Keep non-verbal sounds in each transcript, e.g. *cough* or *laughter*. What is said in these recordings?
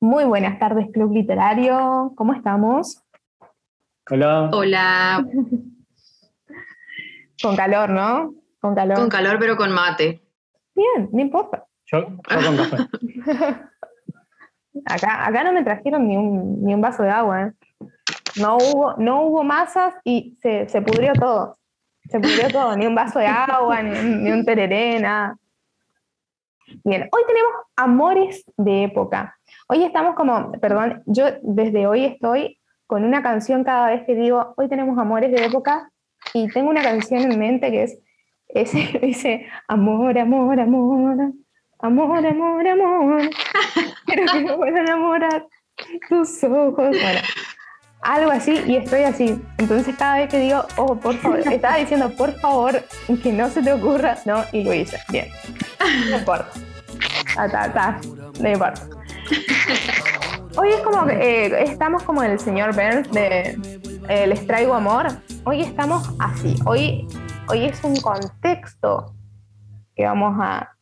Muy buenas tardes, Club Literario. ¿Cómo estamos? Hola. Hola. *laughs* Con calor, ¿no? Con calor. Con calor, pero con mate. Bien, no importa. Yo, con café. *laughs* acá, acá no me trajeron ni un, ni un vaso de agua. ¿eh? No, hubo, no hubo masas y se, se pudrió todo. Se pudrió todo, ni un vaso de agua, ni, ni un tereré, nada. Bien, hoy tenemos amores de época. Hoy estamos como, perdón, yo desde hoy estoy con una canción cada vez que digo, hoy tenemos amores de época, y tengo una canción en mente que es ese, *laughs* dice, amor, amor, amor, amor, amor, amor, *laughs* quiero que me puedan enamorar tus ojos. Bueno, algo así, y estoy así. Entonces cada vez que digo, oh, por favor, estaba diciendo, por favor, que no se te ocurra, no, y lo hice. Bien, no importa. Ta, ta, ta, no importa. Hoy es como que eh, estamos como el señor Burns de eh, Les traigo amor. Hoy estamos así. Hoy, hoy es un contexto que vamos a,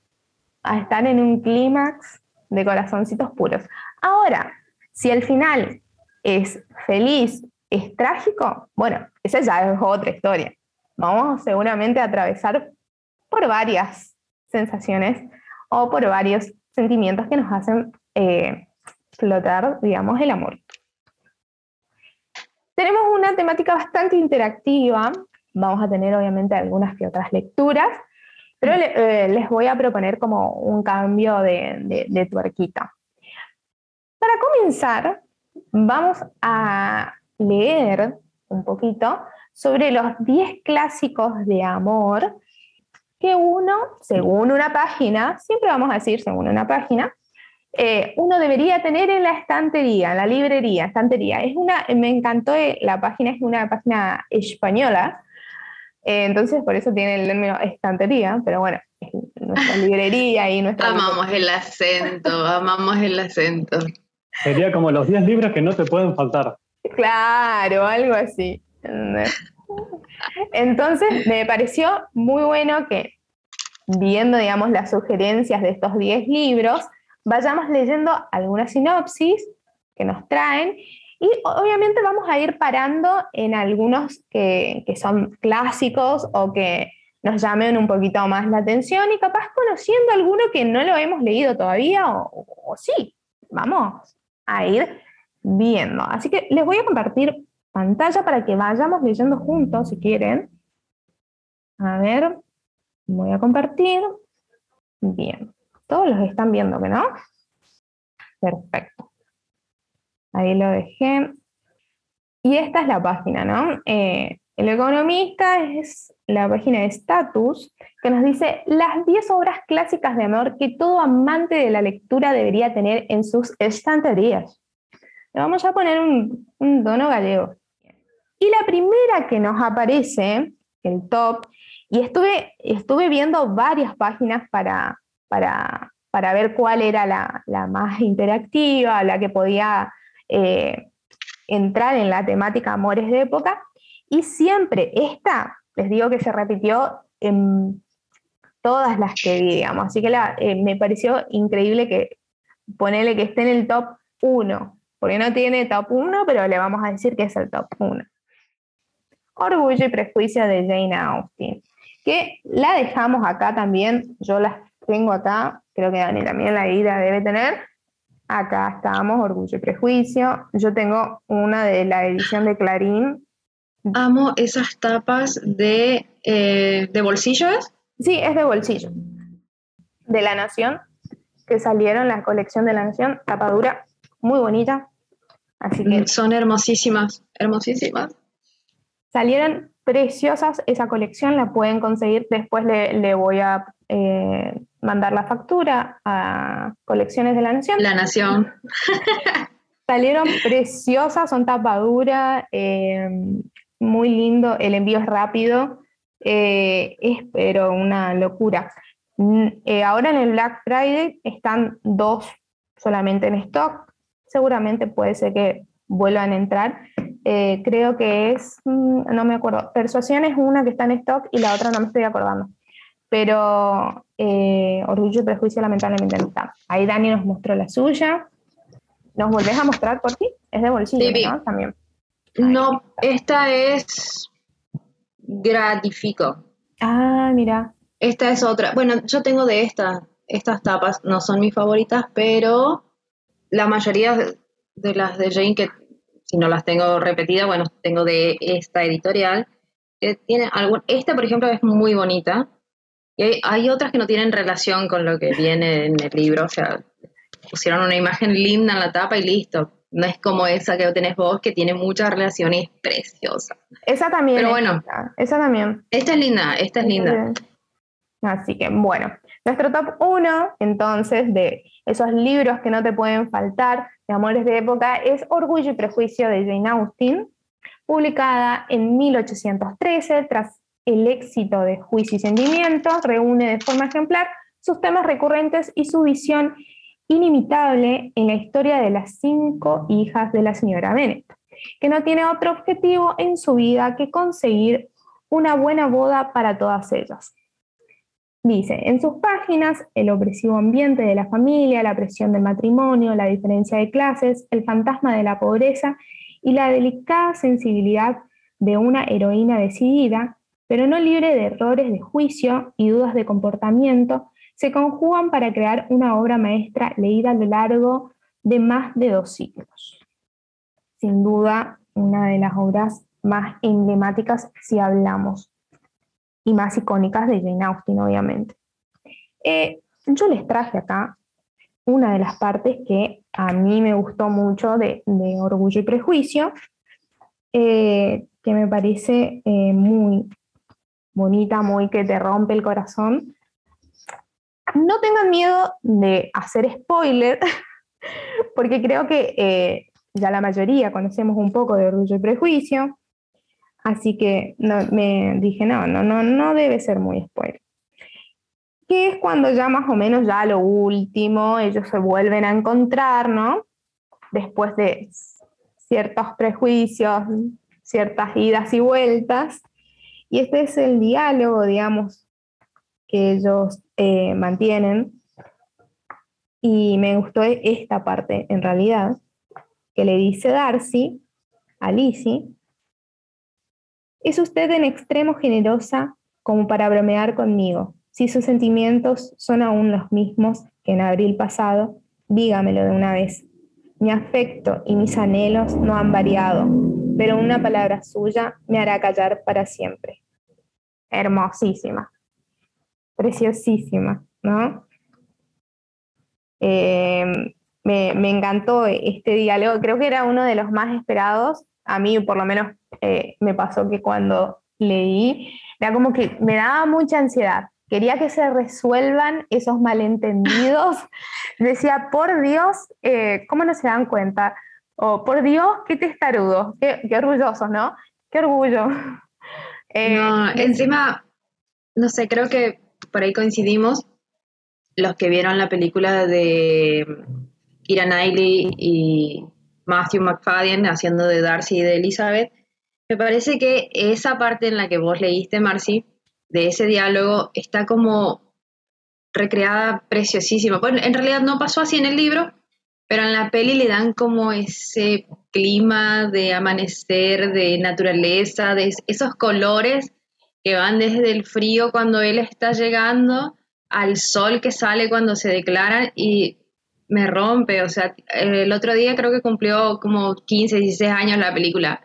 a estar en un clímax de corazoncitos puros. Ahora, si el final es feliz, es trágico, bueno, esa ya es otra historia. Vamos seguramente a atravesar por varias sensaciones o por varios sentimientos que nos hacen eh, flotar, digamos, el amor. Tenemos una temática bastante interactiva, vamos a tener obviamente algunas que otras lecturas, pero eh, les voy a proponer como un cambio de, de tuerquita. Para comenzar, vamos a leer un poquito sobre los 10 clásicos de amor que uno, según una página, siempre vamos a decir según una página, eh, uno debería tener en la estantería, en la librería, estantería. Es una, me encantó eh, la página, es una página española, eh, entonces por eso tiene el término estantería, pero bueno, es nuestra *laughs* librería y nuestra... Amamos el acento, amamos el acento. Sería como los 10 libros que no te pueden faltar. Claro, algo así. Entonces me pareció muy bueno que viendo, digamos, las sugerencias de estos 10 libros, vayamos leyendo algunas sinopsis que nos traen y obviamente vamos a ir parando en algunos que, son clásicos o que nos llamen un poquito más la atención y capaz conociendo alguno que no lo hemos leído todavía o, o sí, vamos a ir viendo. Así que les voy a compartir pantalla para que vayamos leyendo juntos si quieren. A ver, voy a compartir. Bien. Todos los están viendo, ¿no? Perfecto. Ahí lo dejé. Y esta es la página, ¿no? Eh, el economista es la página de Status que nos dice las 10 obras clásicas de amor que todo amante de la lectura debería tener en sus estanterías. Le vamos a poner un, un dono gallego. Y la primera que nos aparece, el top, y estuve, estuve viendo varias páginas para, para, para ver cuál era la, la, más interactiva, la que podía eh, entrar en la temática amores de época. Y siempre esta, les digo que se repitió en todas las que vi, digamos. Así que eh, me pareció increíble que ponerle que esté en el top 1, porque no tiene top 1, pero le vamos a decir que es el top 1. Orgullo y prejuicio de Jane Austen, que la dejamos acá también, yo las tengo acá, creo que Dani también la ida debe tener. Acá estamos, Orgullo y Prejuicio. Yo tengo una de la edición de Clarín. Amo esas tapas de, eh, de bolsillo, Sí, es de bolsillo. De La Nación, que salieron la colección de La Nación, tapadura, muy bonita. Así que. Mm, son hermosísimas, hermosísimas. Salieron preciosas esa colección, la pueden conseguir. Después le, le voy a eh, mandar la factura a Colecciones de la Nación. La Nación. Salieron preciosas, son tapadura, eh, muy lindo, el envío es rápido, eh, es pero una locura. Mm, ahora en el Black Friday están dos solamente en stock, seguramente puede ser que vuelvan a entrar. creo que es, mm, no me acuerdo, Persuasión es una que está en stock y la otra no me estoy acordando pero eh, Orgullo y Prejuicio lamentablemente no está. Ahí Dani nos mostró la suya. ¿Nos volvés a mostrar por ti? Es de bolsillo, Sí. ¿no? También. No, esta es Gratifico. Ah, mira. Esta es otra. Bueno, yo tengo de estas. Estas tapas no son mis favoritas, pero la mayoría de- de las de Jane, que si no las tengo repetidas, bueno, tengo de esta editorial, que tiene algún. Esta, por ejemplo, es muy bonita. Y hay, hay otras que no tienen relación con lo que viene en el libro. O sea, pusieron una imagen linda en la tapa y listo. No es como esa que tenés vos, que tiene mucha relación y es preciosa. Esa también. Pero es bueno. linda, Esa también. Esta es linda, esta es linda. Así que bueno, nuestro top 1 entonces de esos libros que no te pueden faltar de amores de época es Orgullo y Prejuicio de Jane Austen, publicada en 1813 tras el éxito de Juicio y Sentimiento, reúne de forma ejemplar sus temas recurrentes y su visión inimitable en la historia de las cinco hijas de la señora Bennet, que no tiene otro objetivo en su vida que conseguir una buena boda para todas ellas. Dice, en sus páginas, el opresivo ambiente de la familia, la presión del matrimonio, la diferencia de clases, el fantasma de la pobreza y la delicada sensibilidad de una heroína decidida, pero no libre de errores de juicio y dudas de comportamiento, se conjugan para crear una obra maestra leída a lo largo de más de dos siglos. Sin duda, una de las obras más emblemáticas si hablamos y más icónicas de Jane Austen, obviamente. Eh, yo les traje acá una de las partes que a mí me gustó mucho de, Orgullo y Prejuicio, eh, que me parece eh, muy bonita, muy que te rompe el corazón. No tengan miedo de hacer spoiler, *laughs* porque creo que eh, ya la mayoría conocemos un poco de Orgullo y Prejuicio, así que no, me dije, no, no, no, no debe ser muy spoiler. Que es cuando ya más o menos ya lo último, ellos se vuelven a encontrar, ¿no? Después de ciertos prejuicios, ciertas idas y vueltas. Y este es el diálogo, digamos, que ellos eh, mantienen. Y me gustó esta parte, en realidad, que le dice Darcy a Lizzie, es usted en extremo generosa como para bromear conmigo. Si sus sentimientos son aún los mismos que en abril pasado, dígamelo de una vez. Mi afecto y mis anhelos no han variado, pero una palabra suya me hará callar para siempre. Hermosísima, preciosísima, ¿no? Eh, me, me, encantó este diálogo, creo que era uno de los más esperados. A mí, por lo menos, eh, me pasó que cuando leí, era como que me daba mucha ansiedad. Quería que se resuelvan esos malentendidos. *laughs* Decía, por Dios, eh, ¿cómo no se dan cuenta? O por Dios, qué testarudos, qué, qué ¿no? Qué orgullo. *laughs* Eh, no, encima, no sé, creo que por ahí coincidimos los que vieron la película de Kira Knightley y Matthew McFadden haciendo de Darcy y de Elizabeth. Me parece que esa parte en la que vos leíste, Marcy, de ese diálogo, está como recreada preciosísima. Bueno, en realidad no pasó así en el libro, pero en la peli le dan como ese clima de amanecer, de naturaleza, de esos colores que van desde el frío cuando él está llegando al sol que sale cuando se declaran y me rompe, o sea, el otro día creo que cumplió como 15, 16 años la película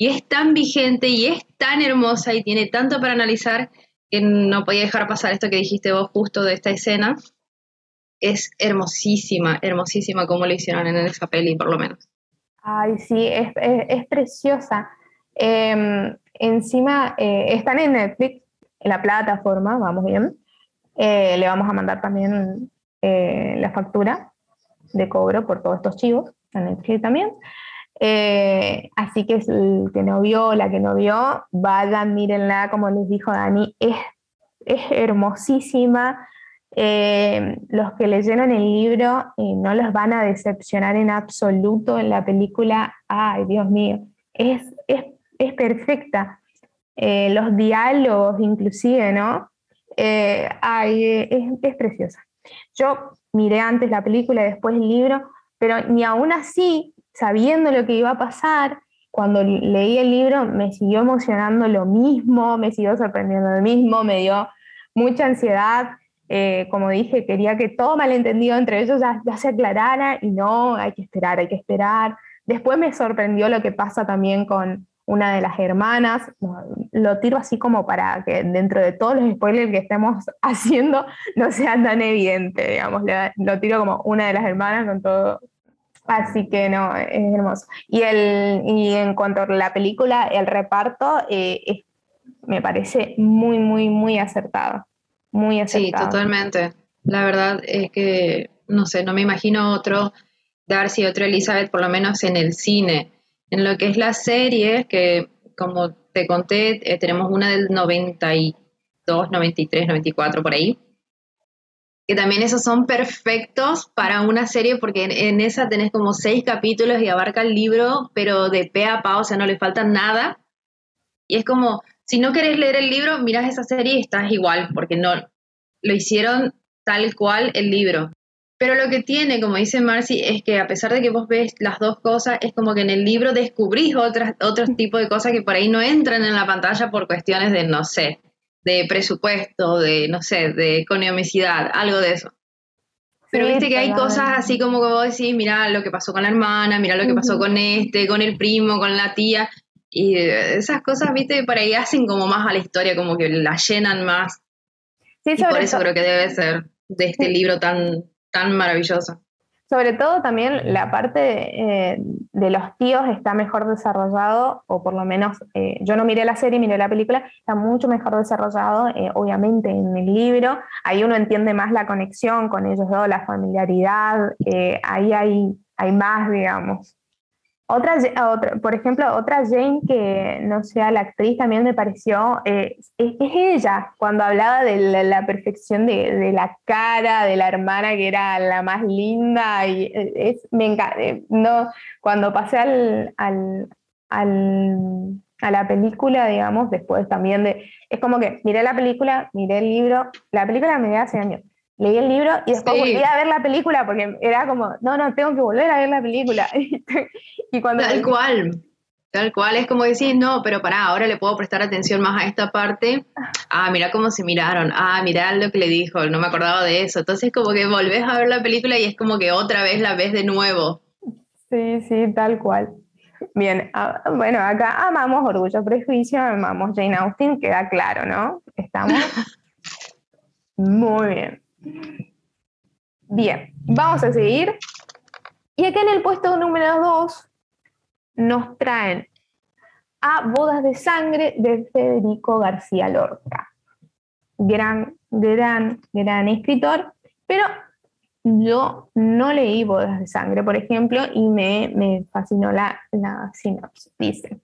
y es tan vigente y es tan hermosa y tiene tanto para analizar que no podía dejar pasar esto que dijiste vos justo de esta escena. Es hermosísima, hermosísima como lo hicieron en esa peli, por lo menos. Ay, sí, es, es, preciosa. Eh, encima, eh, están en Netflix, en la plataforma, vamos bien. Eh, le vamos a mandar también eh, la factura de cobro por todos estos chivos, a Netflix también. Así que el que no vio, la que no vio, vayan, mírenla, como les dijo Dani, es, es hermosísima. Eh, los que leyeron el libro eh, no los van a decepcionar en absoluto en la película. Ay, Dios mío, es, es, es perfecta. Eh, los diálogos inclusive, ¿no? Ay, es, es preciosa. Yo miré antes la película y después el libro pero ni aún así, sabiendo lo que iba a pasar, cuando leí el libro me siguió emocionando lo mismo, me siguió sorprendiendo lo mismo, me dio mucha ansiedad. Eh, como dije, quería que todo malentendido entre ellos ya, se aclarara y no, hay que esperar, hay que esperar. Después me sorprendió lo que pasa también con una de las hermanas. Lo tiro así como para que dentro de todos los spoilers que estemos *laughs* haciendo no sea tan evidente, digamos. Lo tiro como una de las hermanas con todo, Así que no, es hermoso. Y, el, y en cuanto a la película, el reparto eh, me parece muy, muy, muy acertado. Muy acertado. Sí, totalmente. La verdad es que, no sé, no me imagino otro Darcy, otro Elizabeth, por lo menos en el cine. En lo que es la serie, que como te conté, eh, tenemos una del 92, 93, 94 por ahí que también esos son perfectos para una serie porque en, esa tenés como seis capítulos y abarca el libro, pero de pe a pa, o sea, no le falta nada. Y es como, si no querés leer el libro, miras esa serie y estás igual, porque no lo hicieron tal cual el libro. Pero lo que tiene, como dice Marcy, es que a pesar de que vos ves las dos cosas, es como que en el libro descubrís otras, otros tipos de cosas que por ahí no entran en la pantalla por cuestiones de, no sé, de presupuesto, de, no sé, de economicidad, algo de eso. Pero viste que hay cosas así como que vos decís, mira lo que pasó con la hermana, mira lo que pasó con este, con el primo, con la tía. Y esas cosas, viste, por ahí hacen como más a la historia, como que la llenan más. Sí, y por eso creo que debe ser de este libro tan, tan maravilloso. Sobre todo también la parte eh, de los tíos está mejor desarrollado, o por lo menos eh, yo no miré la serie, miré la película, está mucho mejor desarrollado, eh, obviamente en el libro, ahí uno entiende más la conexión con ellos dos, la familiaridad, ahí hay, hay más, digamos. Otra, otra, por ejemplo, otra Jane que no sea la actriz también me pareció, eh, es, ella, cuando hablaba de la, perfección de, la cara de la hermana que era la más linda, y eh, es, me encanta, eh, no, cuando pasé al, al, a la película, digamos, después también de, es como que miré la película, miré el libro, la película me dio hace años, leí el libro y después volví a ver la película porque era como, no, no, tengo que volver a ver la película. *laughs* y cuando tal cual, tal cual, es como decir, no, pero pará, ahora le puedo prestar atención más a esta parte. Ah, mira cómo se miraron, ah, mira lo que le dijo, no me acordaba de eso. Entonces como que volvés a ver la película y es como que otra vez la ves de nuevo. Sí, sí, tal cual. Bien, ah, bueno, acá amamos Orgullo, Prejuicio, amamos Jane Austen, queda claro, ¿no? Estamos *laughs* muy bien. Bien, vamos a seguir. Y aquí en el puesto número 2 nos traen a Bodas de Sangre de Federico García Lorca. Gran, gran, gran escritor, pero yo no leí Bodas de Sangre, por ejemplo, y me, me fascinó la, la sinopsis. Dice,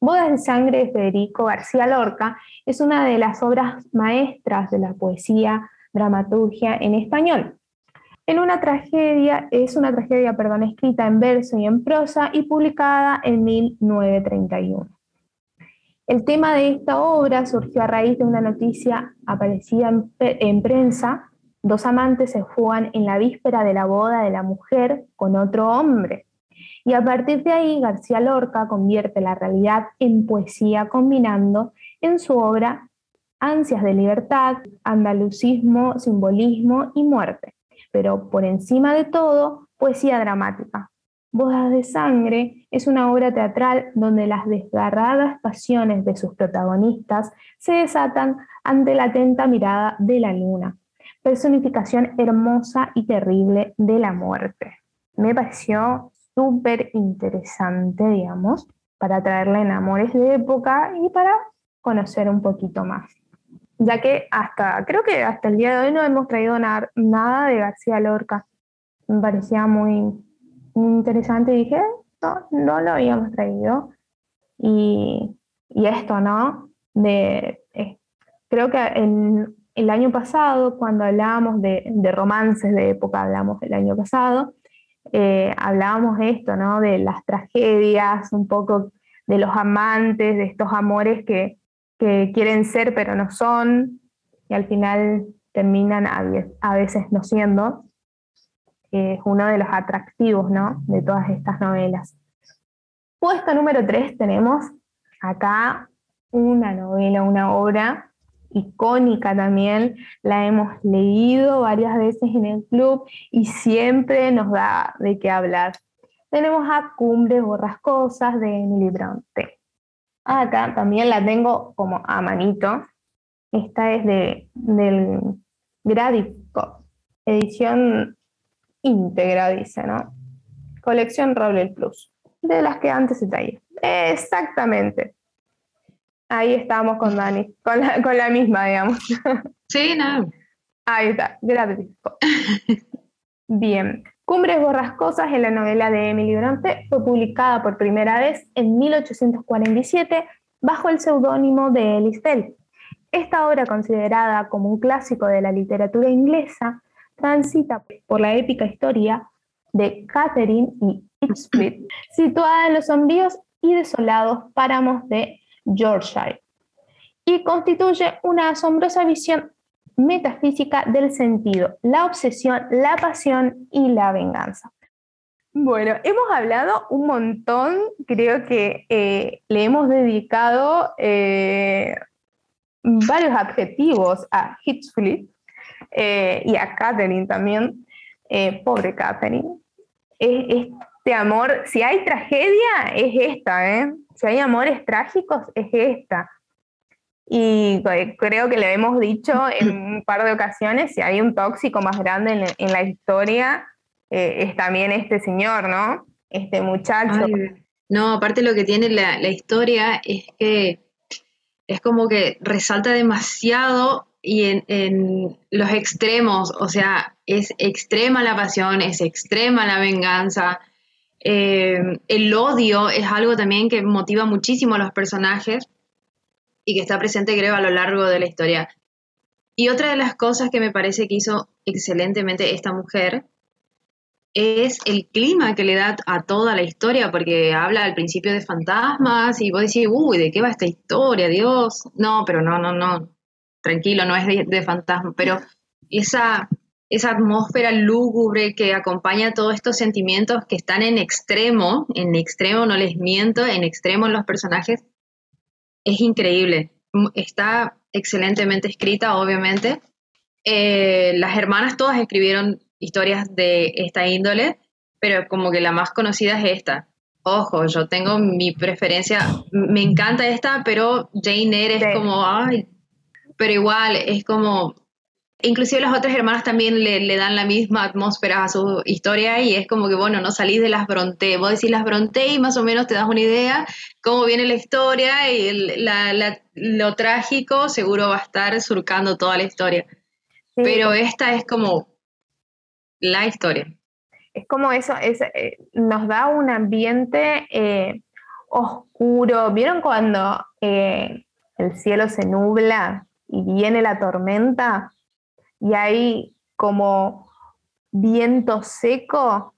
Bodas de Sangre de Federico García Lorca es una de las obras maestras de la poesía dramaturgia en español. En una tragedia, es una tragedia perdón, escrita en verso y en prosa y publicada en 1931. El tema de esta obra surgió a raíz de una noticia aparecida en, en prensa. Dos amantes se juegan en la víspera de la boda de la mujer con otro hombre. Y a partir de ahí, García Lorca convierte la realidad en poesía combinando en su obra ansias de libertad, andalucismo, simbolismo y muerte. Pero por encima de todo, poesía dramática. Bodas de Sangre es una obra teatral donde las desgarradas pasiones de sus protagonistas se desatan ante la atenta mirada de la luna, personificación hermosa y terrible de la muerte. Me pareció súper interesante, digamos, para traerle en amores de época y para conocer un poquito más ya que hasta, creo que hasta el día de hoy no hemos traído nada de García Lorca. Me parecía muy, interesante y dije, no, no lo habíamos traído. Y, esto, ¿no? De, eh, creo que en, el año pasado, cuando hablábamos de, romances de época, hablamos del año pasado, eh, hablábamos de esto, ¿no? De las tragedias, un poco de los amantes, de estos amores que, que quieren ser pero no son y al final terminan a, veces no siendo. es uno de los atractivos, ¿no? De todas estas novelas. Puesto número 3 tenemos acá una novela, una obra icónica también, la hemos leído varias veces en el club y siempre nos da de qué hablar. Tenemos a Cumbres Borrascosas de Emily Bronte. Acá también la tengo como a manito. Esta es de, del Gradico, edición íntegra, dice, ¿no? Colección Roble Plus, de las que antes se traía. Exactamente. Ahí estamos con Dani, con la, misma, digamos. Sí, no. Ahí está, gracias. *laughs* Bien. Cumbres borrascosas en la novela de Emily Bronte fue publicada por primera vez en 1847 bajo el seudónimo de Ellis Esta obra, considerada como un clásico de la literatura inglesa, transita por la épica historia de Catherine y Ipswich, situada en los sombríos y desolados páramos de Yorkshire, y constituye una asombrosa visión metafísica del sentido, la obsesión, la pasión y la venganza. Bueno, hemos hablado un montón, creo que eh, le hemos dedicado eh, varios adjetivos a Hitchfleet eh, y a Catherine también, pobre Catherine. este amor, si hay tragedia, es esta, si hay amores trágicos, es esta. Y creo que le hemos dicho en *clears throat* un par de ocasiones, si hay un tóxico más grande en, la historia, eh, es también este señor, ¿no? Este muchacho. no, aparte lo que tiene la, la historia es que es como que resalta demasiado y en, en, los extremos, o sea, es extrema la pasión, es extrema la venganza, eh, el odio es algo también que motiva muchísimo a los personajes y que está presente, creo, a lo largo de la historia. Y otra de las cosas que me parece que hizo excelentemente esta mujer es el clima que le da a toda la historia, porque habla al principio de fantasmas y vos decís, uy, ¿de qué va esta historia? Dios. No, pero no, no, no. Tranquilo, no es de, de fantasmas, pero esa esa atmósfera lúgubre que acompaña todos estos sentimientos que están en extremo, en extremo, no les miento, en extremo en los personajes, es increíble. Está excelentemente escrita, obviamente. Eh, las hermanas todas escribieron historias de esta índole, pero como que la más conocida es esta. Ojo, yo tengo mi preferencia, me encanta esta, pero Jane Eyre es como, ay, pero igual es como inclusive las otras hermanas también le, dan la misma atmósfera a su historia y es como que, bueno, no salís de las Bronte. Vos decís las Bronte y más o menos te das una idea cómo viene la historia y lo trágico seguro va a estar surcando toda la historia. Pero esta es como la historia. Es como eso, es, eh, nos da un ambiente eh, oscuro. ¿Vieron cuando eh, el cielo se nubla y viene la tormenta? Y hay como viento seco,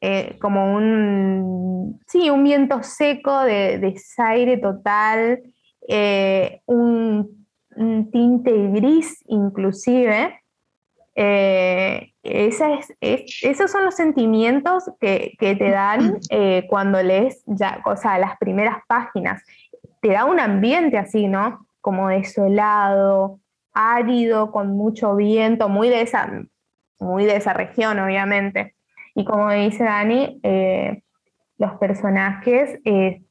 eh, como un, sí, un viento seco de desaire total, eh, un, tinte gris inclusive. Eh, esos son los sentimientos que, te dan *clears throat* cuando lees ya, o sea, las primeras páginas. Te da un ambiente así, ¿no? Como desolado, árido, con mucho viento, muy de esa, muy de esa región, obviamente. Y como dice Dani, eh, los personajes eh,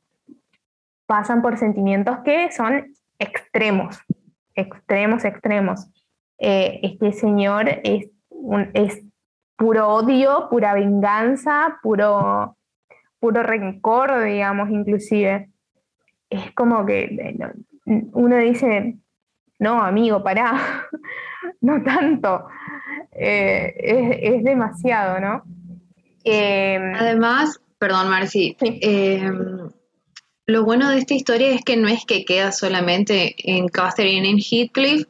pasan por sentimientos que son extremos, extremos, extremos. Eh, este señor es, es puro odio, pura venganza, puro, puro rencor, digamos, inclusive. Es como que uno dice, no, amigo, pará, *laughs* no tanto, eh, es, demasiado, ¿no? Em, Además, perdón, Marci, em, lo bueno de esta historia es que no es que queda solamente en Catherine en Heathcliff,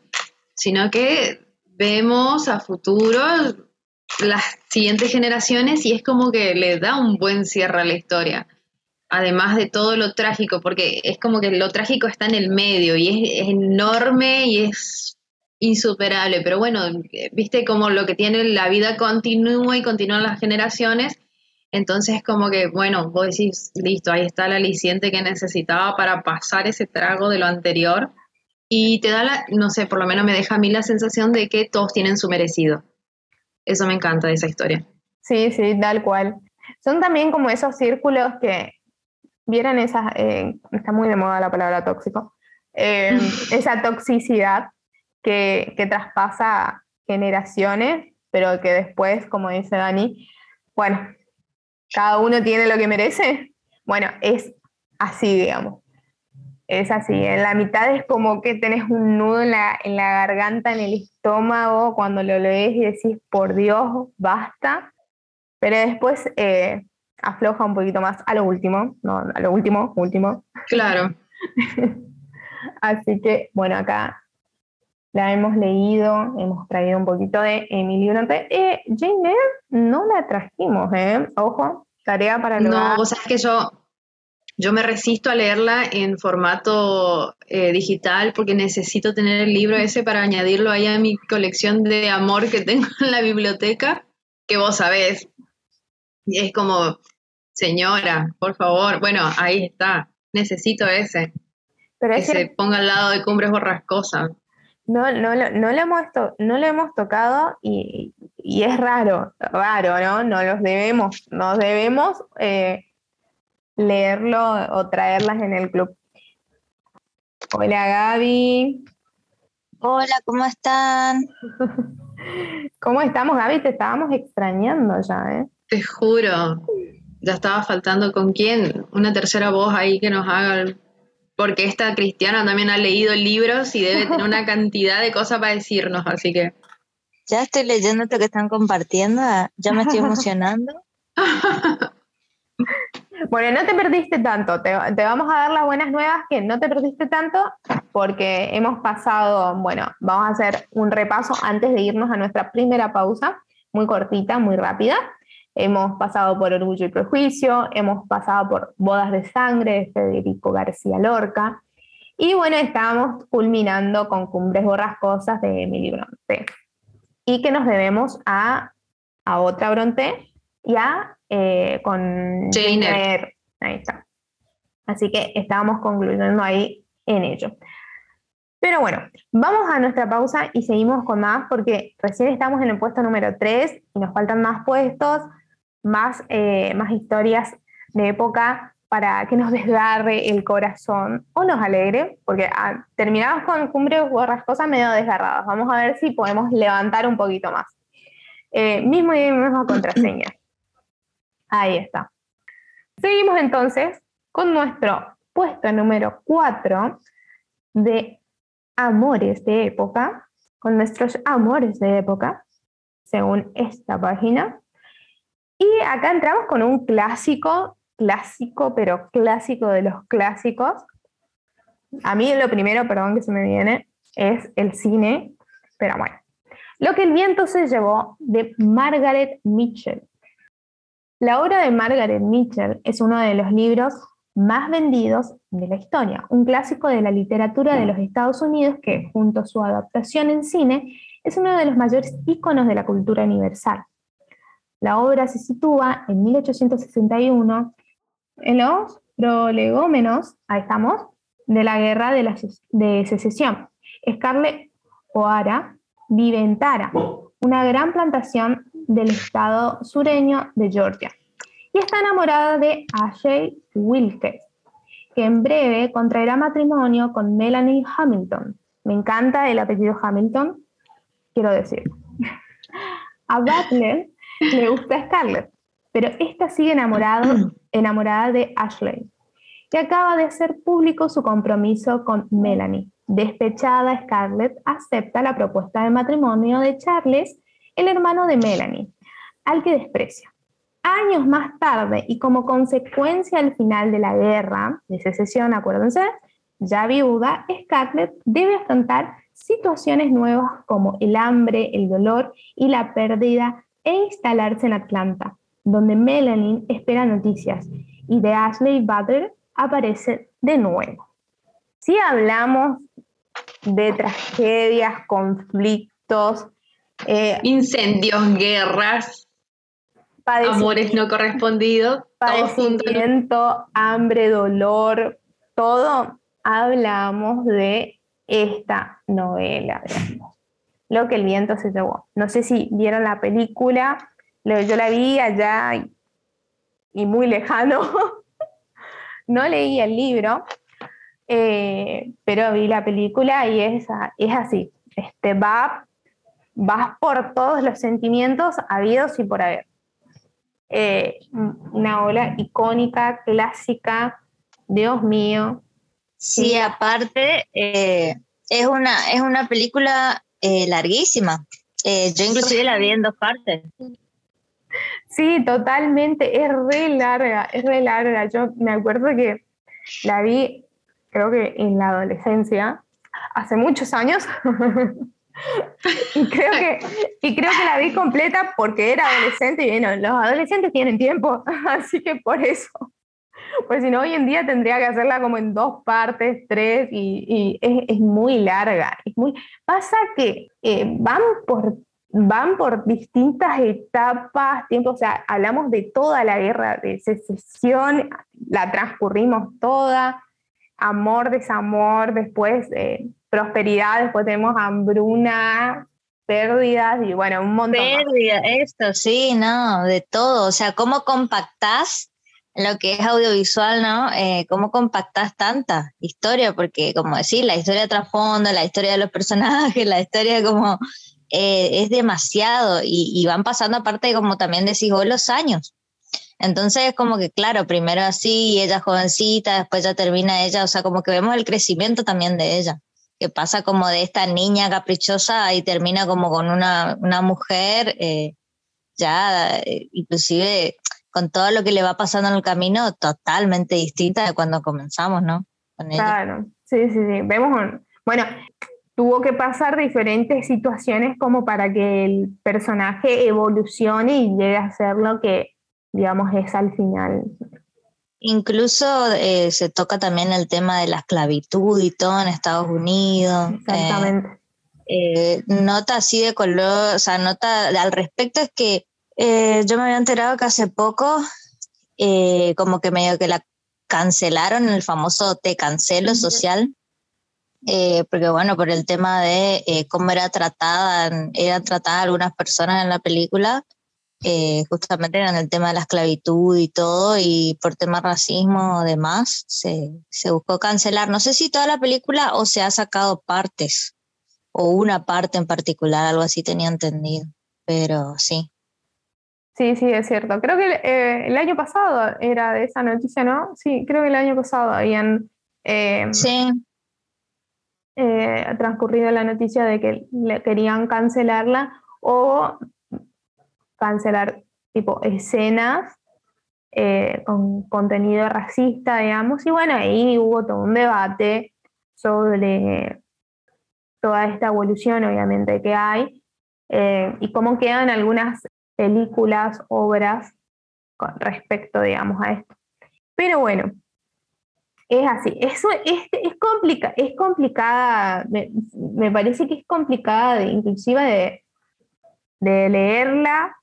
sino que vemos a futuro las siguientes generaciones y es como que le da un buen cierre a la historia además de todo lo trágico, porque es como que lo trágico está en el medio y es, enorme y es insuperable, pero bueno, viste como lo que tiene la vida continúa y continúan las generaciones, entonces como que, bueno, vos decís, listo, ahí está el aliciente que necesitaba para pasar ese trago de lo anterior y te da la, no sé, por lo menos me deja a mí la sensación de que todos tienen su merecido. Eso me encanta de esa historia. Sí, sí, tal cual. Son también como esos círculos que vieron esas, eh, está muy de moda la palabra tóxico, eh, *laughs* esa toxicidad que, que traspasa generaciones, pero que después, como dice Dani, bueno, cada uno tiene lo que merece. Bueno, es así, digamos. Es así. En la mitad es como que tenés un nudo en la, en la garganta, en el estómago, cuando lo lees y decís, por Dios, basta. Pero después eh, afloja un poquito más a lo último, no, a lo último, último. Claro. *laughs* Así que, bueno, acá la hemos leído, hemos traído un poquito de Emilio Bronte. Eh, Jane Eyre no la trajimos, ¿eh? Ojo, tarea para lograr. No, vos sabés que yo, yo me resisto a leerla en formato eh, digital porque necesito tener el libro ese para añadirlo ahí a mi colección de amor que tengo en la biblioteca, que vos sabés. Y es como, señora, por favor, bueno, ahí está, necesito ese. Pero que se ponga al lado de Cumbres Borrascosas. No, no, no, lo hemos no lo hemos tocado y, es raro, raro, ¿no? No los debemos, nos debemos eh, leerlo o traerlas en el club. Hola Gaby. Hola, ¿cómo están? *laughs* ¿Cómo estamos, Gaby? Te estábamos extrañando ya, ¿eh? Te juro, ya estaba faltando con quién, una tercera voz ahí que nos haga el porque esta cristiana también ha leído libros y debe tener una *laughs* cantidad de cosas para decirnos, así que... Ya estoy leyendo esto que están compartiendo, ya me estoy *laughs* emocionando. bueno, no te perdiste tanto, te, vamos a dar las buenas nuevas que no te perdiste tanto porque hemos pasado, bueno, vamos a hacer un repaso antes de irnos a nuestra primera pausa, muy cortita, muy rápida. Hemos pasado por Orgullo y Prejuicio, hemos pasado por Bodas de Sangre de Federico García Lorca. Y bueno, estábamos culminando con Cumbres Borrascosas de Emily Bronte. Y que nos debemos a, a otra Bronte y a eh, con Jane Eyre. Ahí está. Así que estábamos concluyendo ahí en ello. Pero bueno, vamos a nuestra pausa y seguimos con más porque recién estamos en el puesto número 3 y nos faltan más puestos más, eh, más historias de época para que nos desgarre el corazón o nos alegre, porque ah, terminamos con Cumbre cosas medio desgarradas. Vamos a ver si podemos levantar un poquito más. Eh, mismo y misma contraseña. *clears throat* Ahí está. Seguimos entonces con nuestro puesto número 4 de amores de época, con nuestros amores de época, según esta página. Y acá entramos con un clásico, clásico, pero clásico de los clásicos. A mí lo primero, perdón que se me viene, es el cine, pero bueno. Lo que el viento se llevó de Margaret Mitchell. La obra de Margaret Mitchell es uno de los libros más vendidos de la historia, un clásico de la literatura de los Estados Unidos que, junto a su adaptación en cine, es uno de los mayores íconos de la cultura universal. La obra se sitúa en 1861 en los prolegómenos, ahí estamos, de la guerra de, la, de secesión. Scarlett O'Hara vive en Tara, una gran plantación del estado sureño de Georgia, y está enamorada de Ashley Wilkes, que en breve contraerá matrimonio con Melanie Hamilton. Me encanta el apellido Hamilton, quiero decir. *laughs* A Butler *laughs* le gusta Scarlett, pero esta sigue enamorado, *clears throat* enamorada de Ashley, que acaba de hacer público su compromiso con Melanie. Despechada, Scarlett acepta la propuesta de matrimonio de Charles, el hermano de Melanie, al que desprecia. Años más tarde, y como consecuencia al final de la guerra de secesión, acuérdense, ya viuda, Scarlett debe afrontar situaciones nuevas como el hambre, el dolor y la pérdida e instalarse en Atlanta, donde Melanie espera noticias y de Ashley Butler aparece de nuevo. Si hablamos de tragedias, conflictos. Eh, Incendios, guerras, amores no correspondidos, padecimiento, hambre, dolor, todo hablamos de esta novela, Lo que el viento se llevó. No sé si vieron la película, yo la vi allá y muy lejano. *laughs* no leí el libro, eh, pero vi la película y es, es así. Este, va, vas por todos los sentimientos habidos y por haber. Eh, una ola icónica, clásica, Dios mío. Sí, aparte, eh, es, una, es una película larguísima. yo inclusive la vi en dos partes. Sí, totalmente, es re larga, es re larga. Yo me acuerdo que la vi, creo que en la adolescencia, hace muchos años. *laughs* y, creo que, y creo que la vi completa porque era adolescente y bueno, los adolescentes tienen tiempo, *laughs* así que por eso. *laughs* Pues si no, hoy en día tendría que hacerla como en dos partes, tres, y, es, muy larga. Es muy... Pasa que eh, van por van por distintas etapas, tiempo, o sea, hablamos de toda la guerra de secesión, la transcurrimos toda, amor, desamor, después eh, prosperidad, después tenemos hambruna, pérdidas y bueno, un montón. Pérdidas, esto, sí, no, de todo, o sea, ¿cómo compactás lo que es audiovisual, ¿no? Eh, ¿Cómo compactás tanta historia? Porque, como decir, la historia trasfondo, la historia de los personajes, *laughs* la historia como eh, es demasiado y, van pasando aparte como también decís vos los años. Entonces como que claro, primero así, ella jovencita, después ya termina ella, o sea, como que vemos el crecimiento también de ella, que pasa como de esta niña caprichosa y termina como con una, una mujer eh, ya eh, inclusive con todo lo que le va pasando en el camino, totalmente distinta de cuando comenzamos, ¿no? Claro, sí, sí, sí. Vemos, un, bueno, tuvo que pasar diferentes situaciones como para que el personaje evolucione y llegue a ser lo que, digamos, es al final. Incluso eh, se toca también el tema de la esclavitud y todo en Estados Unidos. Exactamente. Eh, nota así de color, o sea, nota al respecto es que eh, yo me había enterado que hace poco, como que medio que la cancelaron, el famoso te cancelo social, eh, porque bueno, por el tema de eh, cómo era tratada, eran tratadas algunas personas en la película, eh, justamente en el tema de la esclavitud y todo, y por tema racismo o demás, se, se buscó cancelar. No sé si toda la película o se ha sacado partes, o una parte en particular, algo así tenía entendido, pero sí. Sí, sí, es cierto. Creo que el año pasado era de esa noticia, ¿no? Sí, creo que el año pasado habían... sí eh, transcurrido la noticia de que le querían cancelarla o cancelar tipo escenas eh, con contenido racista, digamos, y bueno, ahí hubo todo un debate sobre toda esta evolución, obviamente, que hay, eh, y cómo quedan algunas películas, obras con respecto, digamos, a esto. Pero bueno, es así, eso es, es, es complicada, me, parece que es complicada de, inclusive de, de leerla,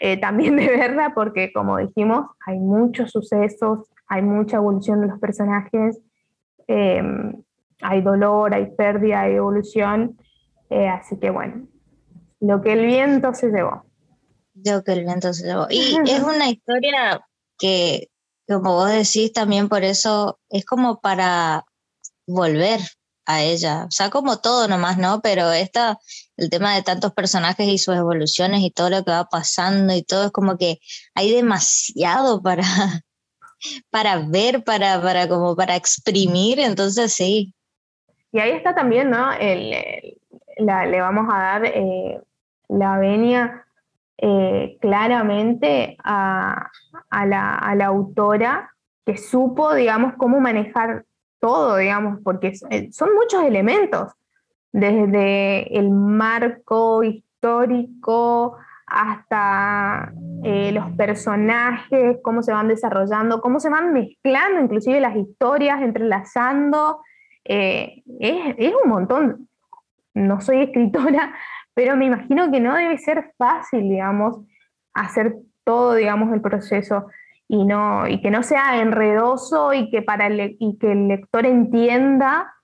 eh, también de verla, porque como dijimos, hay muchos sucesos, hay mucha evolución de los personajes, em, hay dolor, hay pérdida, hay evolución, eh, así que bueno, lo que el viento se llevó. Llevó. Y *laughs* es una historia que como vos decís, también por eso es como para volver a ella. O sea, como todo nomás, ¿no? Pero esta, el tema de tantos personajes y sus evoluciones y todo lo que va pasando y todo, es como que hay demasiado para, *laughs* para ver, para, para, como para exprimir, entonces sí. Y ahí está también, ¿no? El, le vamos a dar eh, la venia eh, claramente a, la, autora que supo, digamos, cómo manejar todo, digamos, porque eh, son muchos elementos, desde el marco histórico hasta eh, los personajes, cómo se van desarrollando, cómo se van mezclando inclusive las historias, entrelazando, Eh, es, un montón. No soy escritora, pero me imagino que no debe ser fácil, digamos, hacer todo, digamos, el proceso y, no, y que no sea enredoso y que, para el, y que el lector entienda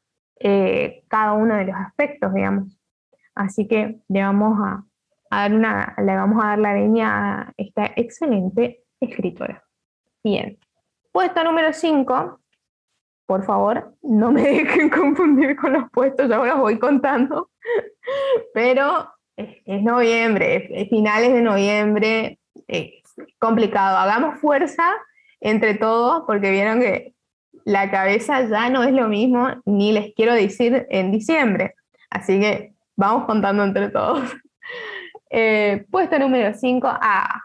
eh, cada uno de los aspectos, digamos. Así que le vamos a, dar una, le vamos a dar la veña a esta excelente escritora. Bien. Puesto número 5, por favor, no me *laughs* dejen confundir con los puestos, ya los voy contando, pero es, noviembre, es, finales de noviembre, es complicado. Hagamos fuerza entre todos porque vieron que la cabeza ya no es lo mismo, ni les quiero decir en diciembre. Así que vamos contando entre todos. *laughs* Eh, puesto número 5, ah,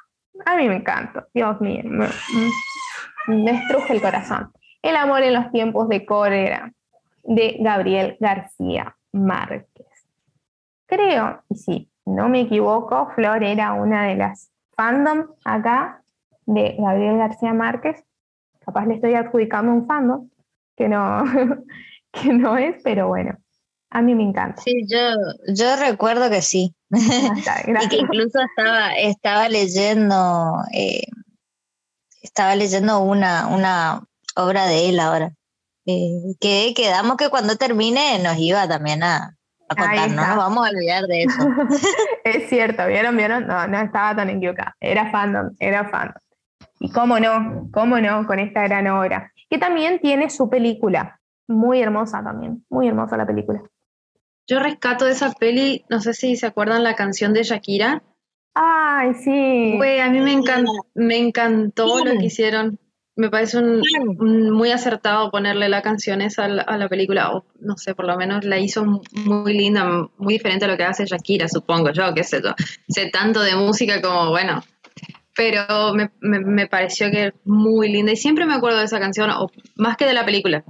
a mí me encanta, Dios mío, me, me estruje el corazón. El amor en los tiempos de cólera, de Gabriel García Márquez. Creo, y si no me equivoco, Flor era una de las fandom acá de Gabriel García Márquez capaz le estoy adjudicando un fandom que no, *laughs* que no es, pero bueno, a mí me encanta. Sí, yo, yo recuerdo que sí. *laughs* Y que incluso estaba, estaba leyendo, eh, estaba leyendo una, una obra de él ahora. Eh, que quedamos que cuando termine nos iba también a, a contar, no nos vamos a olvidar de eso. *laughs* es cierto, ¿vieron? ¿Vieron? No, no estaba tan equivocada. Era fandom, era fandom. Y cómo no, cómo no, con esta gran obra, que también tiene su película, muy hermosa también, muy hermosa la película. Yo rescato de esa peli, no sé si se acuerdan la canción de Shakira. Ay, sí. Güey, a mí me, encantó, me encantó lo que hicieron. Me parece un, muy acertado ponerle la canción esa a la, película, o no sé, por lo menos la hizo muy linda, muy diferente a lo que hace Shakira, supongo yo, qué sé yo. Sé tanto de música como, bueno, pero me, me, pareció que es muy linda y siempre me acuerdo de esa canción, o más que de la película.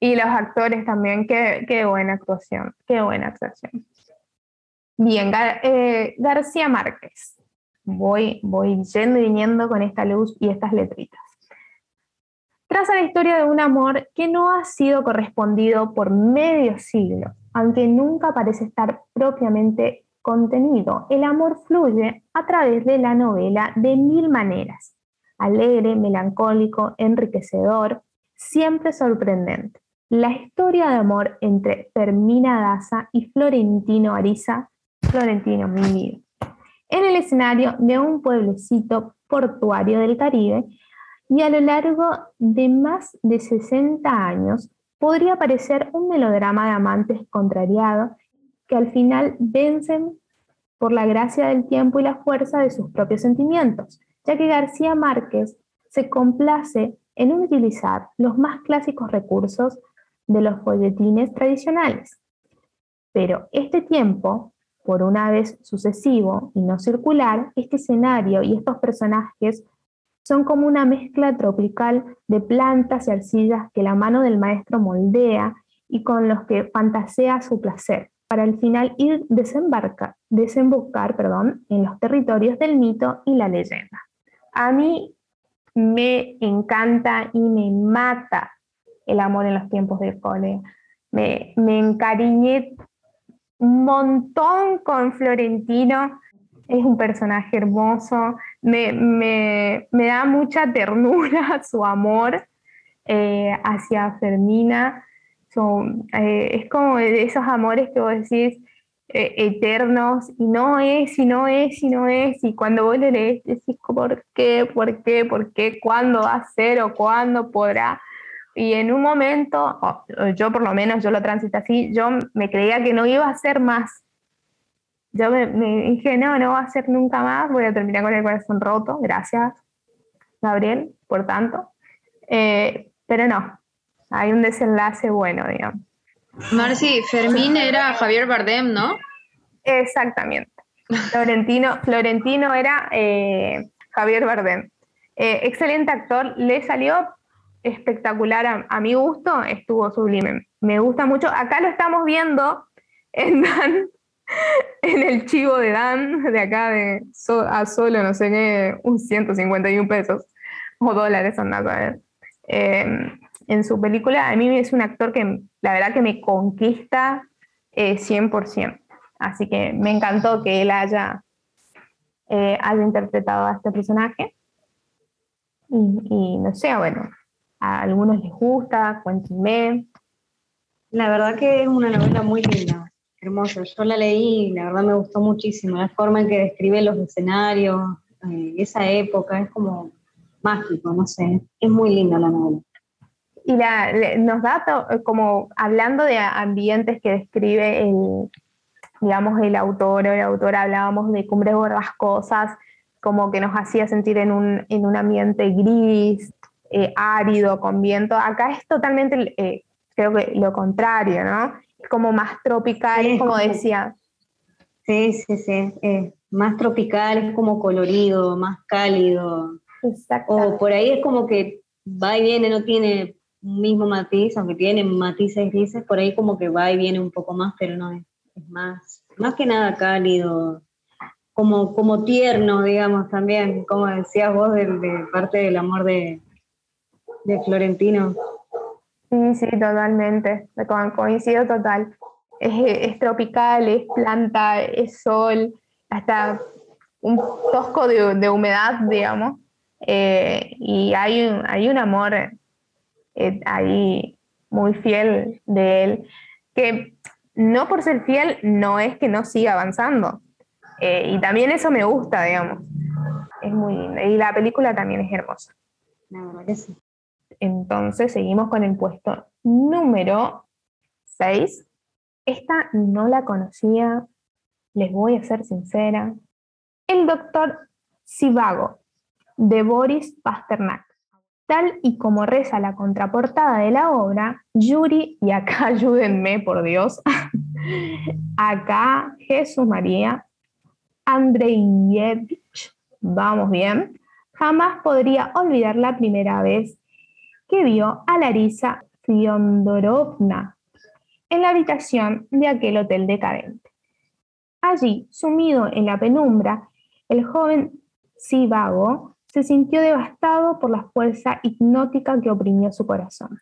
Y los actores también, qué, qué buena actuación, qué buena actuación. Bien, eh, García Márquez. Voy, voy yendo y viniendo con esta luz y estas letritas. Traza la historia de un amor que no ha sido correspondido por medio siglo, aunque nunca parece estar propiamente contenido, el amor fluye a través de la novela de mil maneras, alegre, melancólico, enriquecedor, siempre sorprendente. La historia de amor entre Fermina Daza y Florentino Ariza, Florentino mi vida, en el escenario de un pueblecito portuario del Caribe y a lo largo de más de 60 años podría parecer un melodrama de amantes contrariados que al final vencen por la gracia del tiempo y la fuerza de sus propios sentimientos, ya que García Márquez se complace en utilizar los más clásicos recursos de los folletines tradicionales. Pero este tiempo, por una vez sucesivo y no circular, este escenario y estos personajes son como una mezcla tropical de plantas y arcillas que la mano del maestro moldea y con los que fantasea su placer para al final ir desembarca, desembocar perdón, en los territorios del mito y la leyenda. A mí me encanta y me mata el amor en los tiempos de cole. Me, me encariñé un montón con Florentino, es un personaje hermoso, me, me, me da mucha ternura *laughs* su amor eh, hacia Fermina eh, es como esos amores que vos decís eh, eternos y no es, y no es, y no es, y cuando vos le lees decís por qué, por qué, por qué, cuándo va a ser o cuándo podrá. Y en un momento, yo por lo menos, yo lo transito así, yo me creía que no iba a ser más. Yo me, dije, no, no va a ser nunca más, voy a terminar con el corazón roto, gracias, Gabriel, por tanto. Eh, pero no, hay un desenlace bueno, digamos. Marci, Fermín era Javier Bardem, ¿no? Exactamente. Florentino, Florentino era eh, Javier Bardem. Eh, excelente actor, le salió espectacular a, mi gusto, estuvo sublime. Me gusta mucho. Acá lo estamos viendo en *laughs* Dan, *laughs* en el chivo de Dan, de acá de a solo, no sé qué, un 151 pesos o dólares, andando a ver. en su película, a mí es un actor que la verdad que me conquista 100%. Eh, Así que me encantó que él haya, eh, haya interpretado a este personaje. Y, no sé, bueno, a algunos les gusta, cuéntenme. La verdad que es una novela muy linda, hermosa. Yo la leí y la verdad me gustó muchísimo. La forma en que describe los escenarios, eh, esa época, es como mágico, no sé. Es muy linda la novela. Y la, nos da como hablando de ambientes que describe el, digamos, el autor o la autora, hablábamos de cumbres borrascosas, como que nos hacía sentir en un, en un ambiente gris, eh, árido, con viento. Acá es totalmente, eh, creo que lo contrario, ¿no? Es como más tropical, como, decía. Sí, sí, sí. más tropical, es como colorido, más cálido. Exacto. O por ahí es como que va y viene, no tiene un mismo matiz, aunque tiene matices grises, por ahí como que va y viene un poco más, pero no es, más, más que nada cálido, como, como tierno, digamos, también, como decías vos, de, parte del amor de, de Florentino. Sí, sí, totalmente, coincido total. Es, tropical, es planta, es sol, hasta un tosco de, humedad, digamos, eh, y hay un, hay un amor eh, ahí muy fiel de él, que no por ser fiel no es que no siga avanzando. Eh, y también eso me gusta, digamos. Es muy linda. Y la película también es hermosa. Entonces seguimos con el puesto número 6. Esta no la conocía, les voy a ser sincera. El doctor Sivago, de Boris Pasternak. Tal y como reza la contraportada de la obra, Yuri, y acá *laughs* ayúdenme por Dios, *laughs* acá Jesús María, Andreyevich, vamos bien, jamás podría olvidar la primera vez que vio a Larisa Fiondorovna en la habitación de aquel hotel decadente. Allí, sumido en la penumbra, el joven Sivago se sintió devastado por la fuerza hipnótica que oprimió su corazón.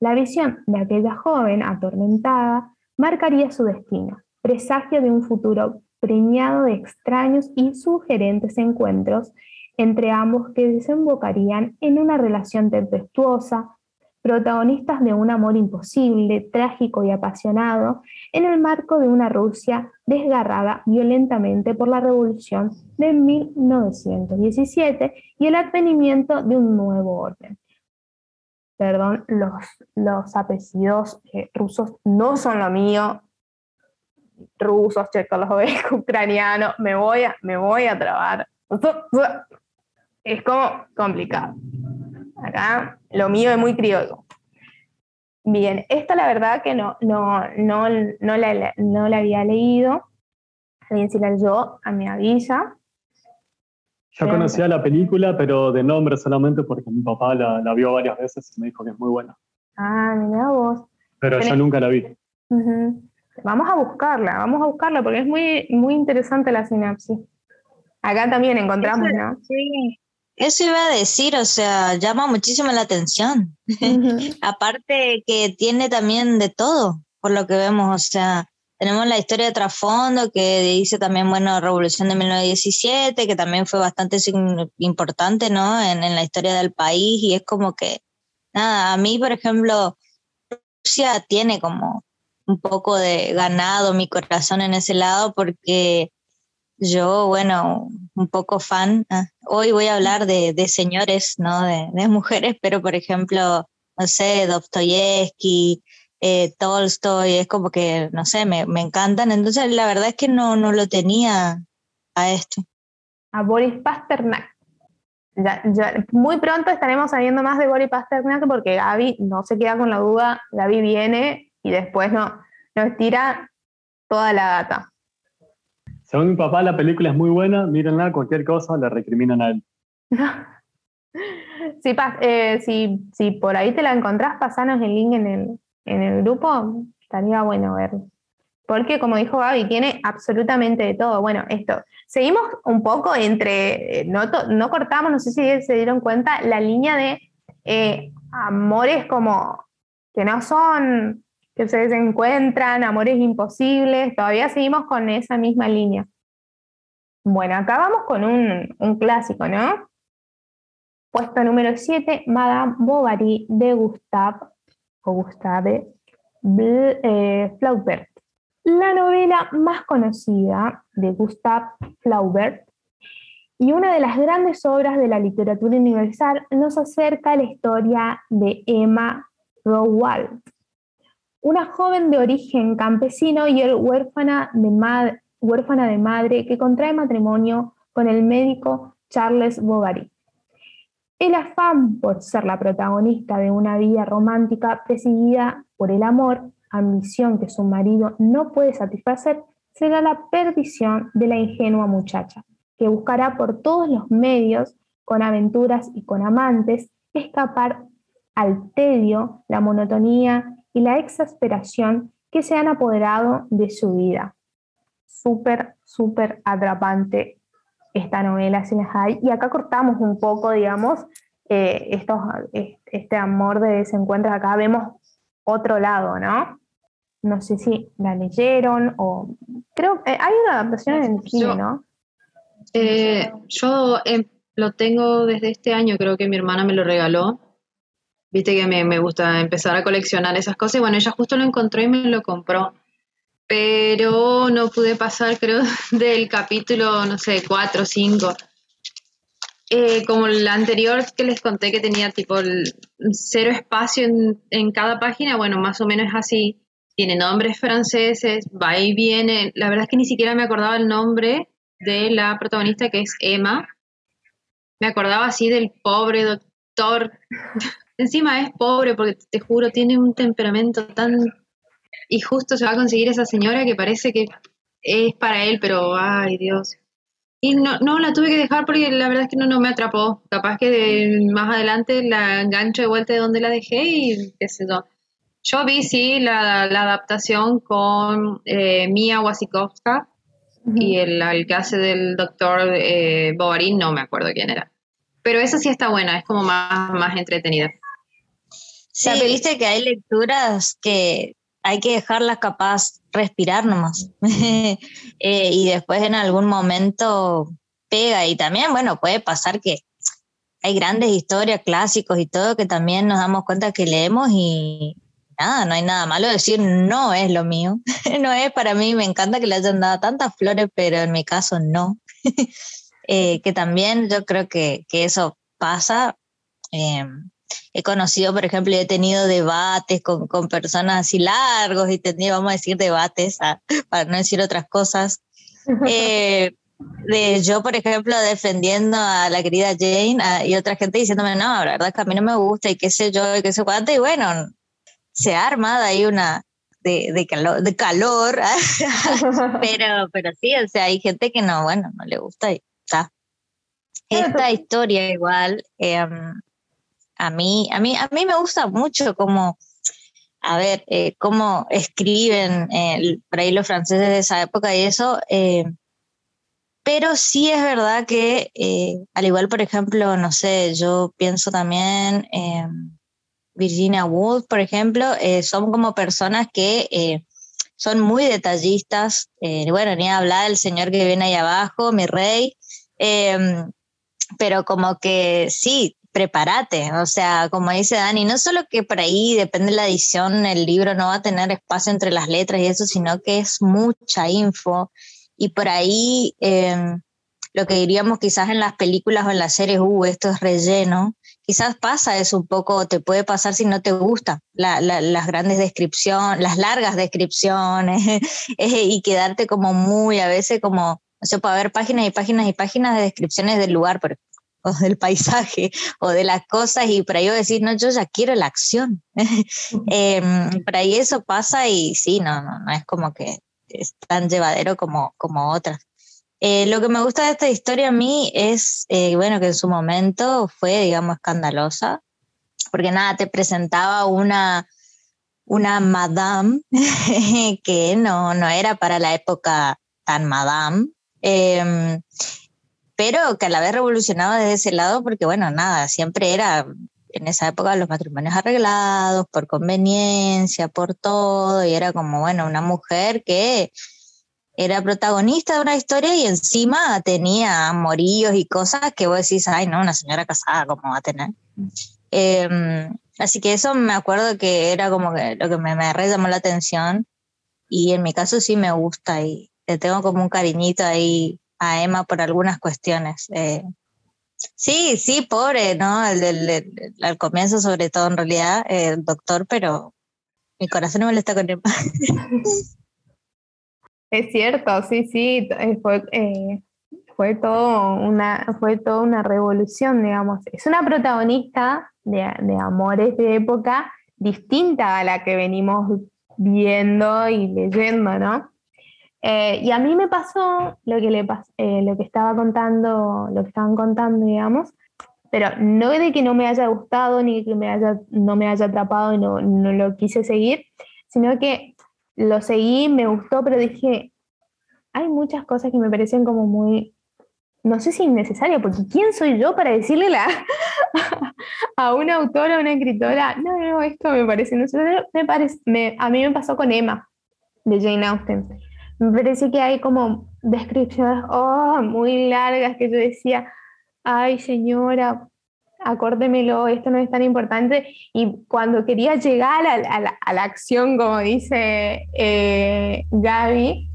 La visión de aquella joven atormentada marcaría su destino, presagio de un futuro preñado de extraños y sugerentes encuentros entre ambos que desembocarían en una relación tempestuosa, protagonistas de un amor imposible, trágico y apasionado, en el marco de una Rusia desgarrada violentamente por la revolución de 1917 y el advenimiento de un nuevo orden. Perdón, los, los apellidos eh, rusos no son lo mío, rusos, checoslovacos, ucranianos, me voy a, me voy a trabar. Es como complicado. Acá lo mío es muy criollo. Bien, esta la verdad que no, no, no, no, la, no la había leído. Alguien si la leyó, a mi avisa. Yo conocía la película, pero de nombre solamente porque mi papá la, la, vio varias veces y me dijo que es muy buena. Ah, mira vos. Pero yo nunca la vi. Vamos a buscarla, vamos a buscarla porque es muy, muy interesante la sinapsis. Acá también encontramos, ¿no? Sí. Eso iba a decir, o sea, llama muchísimo la atención. *laughs* Aparte que tiene también de todo, por lo que vemos, o sea, tenemos la historia de trasfondo que dice también, bueno, Revolución de 1917, que también fue bastante importante, ¿no? En, en la historia del país y es como que, nada, a mí, por ejemplo, Rusia tiene como un poco de ganado mi corazón en ese lado porque yo, bueno, un poco fan. Ah, hoy voy a hablar de, de señores, ¿no? De, de, mujeres, pero por ejemplo, no sé, Dostoyevsky, eh, Tolstoy, es como que, no sé, me, me, encantan. Entonces, la verdad es que no, no lo tenía a esto. A Boris Pasternak. Muy pronto estaremos sabiendo más de Boris Pasternak porque Gaby no se queda con la duda, Gaby viene y después no, nos tira toda la data. Según mi papá, la película es muy buena, mírenla, cualquier cosa le recriminan a él. *laughs* si, eh, si, por ahí te la encontrás, pasanos el link en el, en el grupo, estaría bueno verlo. Porque, como dijo Gaby, tiene absolutamente de todo. Bueno, esto. Seguimos un poco entre. Eh, no, no cortamos, no sé si se dieron cuenta, la línea de eh, amores como que no son, que se encuentran, amores imposibles, todavía seguimos con esa misma línea. Bueno, acá vamos con un, un clásico, ¿no? Puesto número 7, Madame Bovary de Gustave eh, Flaubert. La novela más conocida de Gustave Flaubert y una de las grandes obras de la literatura universal nos acerca a la historia de Emma Rowald, una joven de origen campesino y huérfana de, huérfana de madre que contrae matrimonio con el médico Charles Bovary. El afán por ser la protagonista de una vida romántica presidida por el amor, ambición que su marido no puede satisfacer, será la perdición de la ingenua muchacha, que buscará por todos los medios, con aventuras y con amantes, escapar al tedio, la monotonía y la exasperación que se han apoderado de su vida. Súper, súper atrapante esta novela, si las hay. Y acá cortamos un poco, digamos, eh, estos, este amor de desencuentros. Acá vemos otro lado, ¿no? No sé si la leyeron o... Creo que hay una adaptación en el cine, ¿no? Eh, yo em, lo tengo desde este año, creo que mi hermana me lo regaló. Viste que me, me, gusta empezar a coleccionar esas cosas. Y bueno, ella justo lo encontró y me lo compró. Pero no pude pasar, creo, *laughs* del capítulo, no sé, 4 o 5. como el anterior que les conté que tenía tipo cero espacio en, en cada página, bueno, más o menos es así. Tiene nombres franceses, va y viene. La verdad es que ni siquiera me acordaba el nombre de la protagonista que es Emma. Me acordaba así del pobre doctor. *laughs* Encima es pobre porque te juro, tiene un temperamento tan... Y justo se va a conseguir esa señora que parece que es para él, pero ay Dios. Y no, no la tuve que dejar porque la verdad es que no, no me atrapó. Capaz que de, más adelante la engancho de vuelta de donde la dejé y qué sé yo. Yo vi, sí, la, adaptación con eh, Mia Wasikowska, y el, que hace del doctor eh, Bovary, no me acuerdo quién era. Pero esa sí está buena, es como más, más entretenida. Sí, viste que hay lecturas que hay que dejarlas capaz respirar nomás. *laughs* Eh, y después en algún momento pega. Y también, bueno, puede pasar que hay grandes historias, clásicos y todo, que también nos damos cuenta que leemos y, nada, no hay nada malo decir no es lo mío, *laughs* no es para mí, me encanta que le hayan dado tantas flores, pero en mi caso no. *laughs* Eh, que también yo creo que, eso pasa. Em, he conocido, por ejemplo, he tenido debates con, personas así largos y tenido, vamos a decir, debates, ah, para no decir otras cosas. Eh, de yo, por ejemplo, defendiendo a la querida Jane ah, y otra gente diciéndome, no, la verdad es que a mí no me gusta y qué sé yo y qué sé cuánto, y bueno, se ha armado ahí una de, de calor, de calor *laughs* pero, pero sí, o sea, hay gente que no, bueno, no le gusta y. Esta historia igual, em, a, mí, a, mí, a mí me gusta mucho como, a ver, eh, cómo escriben eh, por ahí los franceses de esa época y eso, eh, pero sí es verdad que, al igual, por ejemplo, no sé, yo pienso también em, Virginia Woolf, por ejemplo, eh, son como personas que eh, son muy detallistas. Eh, bueno, ni hablar del señor que viene ahí abajo, mi rey. Em, pero como que sí, prepárate. O sea, como dice Dani, no solo que por ahí depende de la edición, el libro no va a tener espacio entre las letras y eso, sino que es mucha info. Y por ahí em, lo que diríamos quizás en las películas o en las series, uh, esto es relleno quizás pasa eso un poco, te puede pasar si no te gusta las grandes descripciones, las largas descripciones *laughs* eh, y quedarte como muy a veces como, no sé, puede haber páginas y páginas y páginas de descripciones del lugar, *laughs* o del paisaje o de las cosas y por ahí yo decir, no, yo ya quiero la acción. *laughs* eh, por ahí eso pasa y sí, no, no, no es como que es tan llevadero como, como otras. Eh, lo que me gusta de esta historia a mí es, eh, bueno, que en su momento fue, digamos, escandalosa, porque nada, te presentaba una, una madame *laughs* que no, no era para la época tan madame, em, pero que a la vez revolucionaba desde ese lado, porque bueno, nada, siempre era en esa época los matrimonios arreglados, por conveniencia, por todo, y era como, bueno, una mujer que era protagonista de una historia y encima tenía amoríos y cosas que vos decís, ay, no, una señora casada, ¿cómo va a tener? Em, así que eso me acuerdo que era como que lo que me, me re llamó la atención y en mi caso sí me gusta y le tengo como un cariñito ahí a Emma por algunas cuestiones. Eh, sí, sí, pobre, ¿no? al comienzo sobre todo en realidad, doctor, pero mi corazón no me está con Emma. *laughs* Es cierto, sí, sí, eh, fue, eh, fue, todo una, fue toda una revolución, digamos. Es una protagonista de, de, amores de época distinta a la que venimos viendo y leyendo, ¿no? Eh, y a mí me pasó lo que, le lo que estaba contando, lo que estaban contando, digamos, pero no de que no me haya gustado ni que me haya, no me haya atrapado y no, no lo quise seguir, sino que lo seguí, me gustó, pero dije, hay muchas cosas que me parecen como muy, no sé si innecesaria, porque ¿quién soy yo para decirle la, *laughs* a una autora, a una escritora, no, no, esto me parece, no me parece, a mí me pasó con Emma, de Jane Austen. Me parece que hay como descripciones oh, muy largas que yo decía, ay señora, acórdemelo, esto no es tan importante. Y cuando quería llegar a, la, acción, como dice eh, Gaby,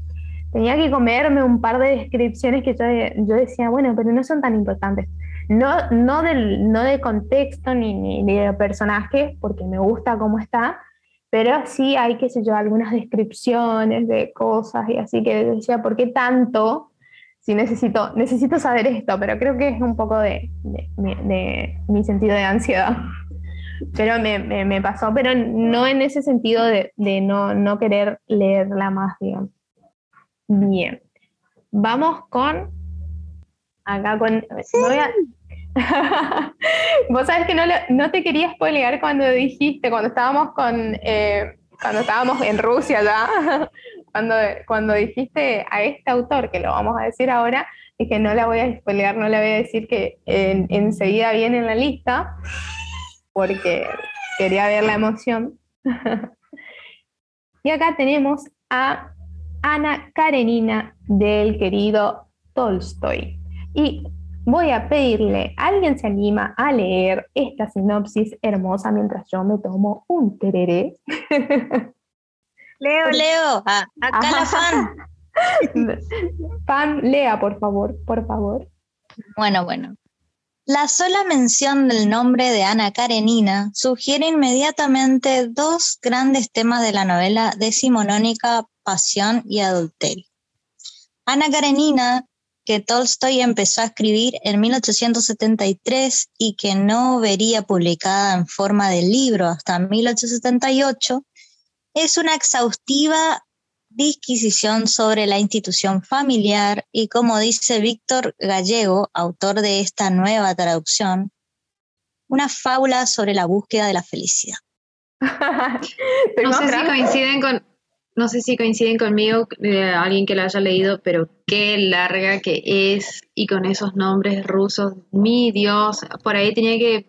tenía que comerme un par de descripciones que yo, decía, bueno, pero no son tan importantes. No, no, del, no de contexto ni, ni, de personaje, porque me gusta cómo está, pero sí hay, qué sé yo, algunas descripciones de cosas y así que decía, ¿por qué tanto si necesito, necesito saber esto, pero creo que es un poco de, mi sentido de ansiedad. Pero me, pasó, pero no en ese sentido de, no, querer leerla más, digamos. Bien. Vamos con. Acá con. *laughs* Vos sabés que no, no te quería spoilear cuando dijiste, cuando estábamos con. Eh, cuando estábamos en Rusia ya, *laughs* cuando, cuando dijiste a este autor, que lo vamos a decir ahora, dije, no la voy a spoilear, no le voy a decir que enseguida viene en la lista, porque quería ver la emoción. *laughs* y acá tenemos a Ana Karenina del querido Tolstoy. Y voy a pedirle, ¿alguien se anima a leer esta sinopsis hermosa mientras yo me tomo un tereré? *laughs* Leo, Leo, ah, acá la fan. *laughs* fan, lea, por favor, por favor. Bueno, bueno. La sola mención del nombre de Ana Karenina sugiere inmediatamente dos grandes temas de la novela decimonónica Pasión y Adulterio. Ana Karenina, que Tolstoy empezó a escribir en 1873 y que no vería publicada en forma de libro hasta 1878, es una exhaustiva disquisición sobre la institución familiar y como dice Víctor Gallego, autor de esta nueva traducción, una fábula sobre la búsqueda de la felicidad. *laughs* no sé si coinciden con, no sé si coinciden conmigo, eh, alguien que la haya leído, pero qué larga que es y con esos nombres rusos, mi Dios, por ahí tenía que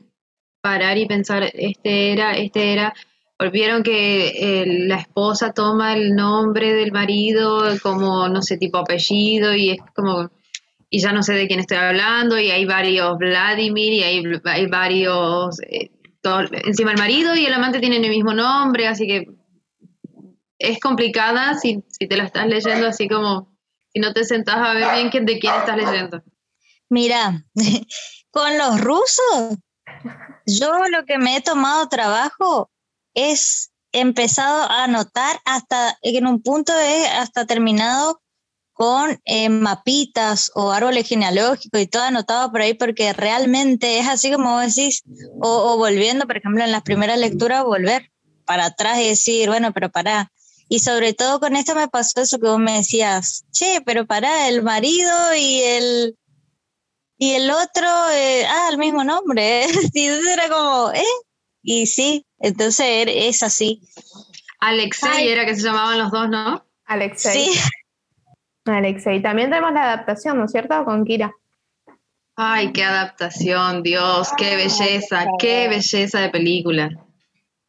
parar y pensar, este era, este era, volvieron que eh, la esposa toma el nombre del marido como, no sé, tipo apellido y es como, y ya no sé de quién estoy hablando y hay varios Vladimir y hay, hay varios, eh, encima el marido y el amante tienen el mismo nombre, así que es complicada si, si te la estás leyendo así como, si no te sentás a ver bien de quién estás leyendo. Mira, *laughs* con los rusos, yo lo que me he tomado trabajo es empezado a notar hasta en un punto es hasta terminado con eh, mapitas o árboles genealógicos y todo anotado por ahí porque realmente es así como decís, o, volviendo, por ejemplo, en las primeras lecturas, volver para atrás y decir, bueno, pero para. Y sobre todo con esto me pasó eso que vos me decías, che, pero para, el marido y el, y el otro, eh, ah, el mismo nombre. *laughs* y era como, ¿eh? Y sí, entonces es así. Alexei era que se llamaban los dos, ¿no? Alexei. Sí. Alexei. También tenemos la adaptación, ¿no es cierto? Con Kira. Ay, qué adaptación, Dios, qué belleza, qué belleza de película.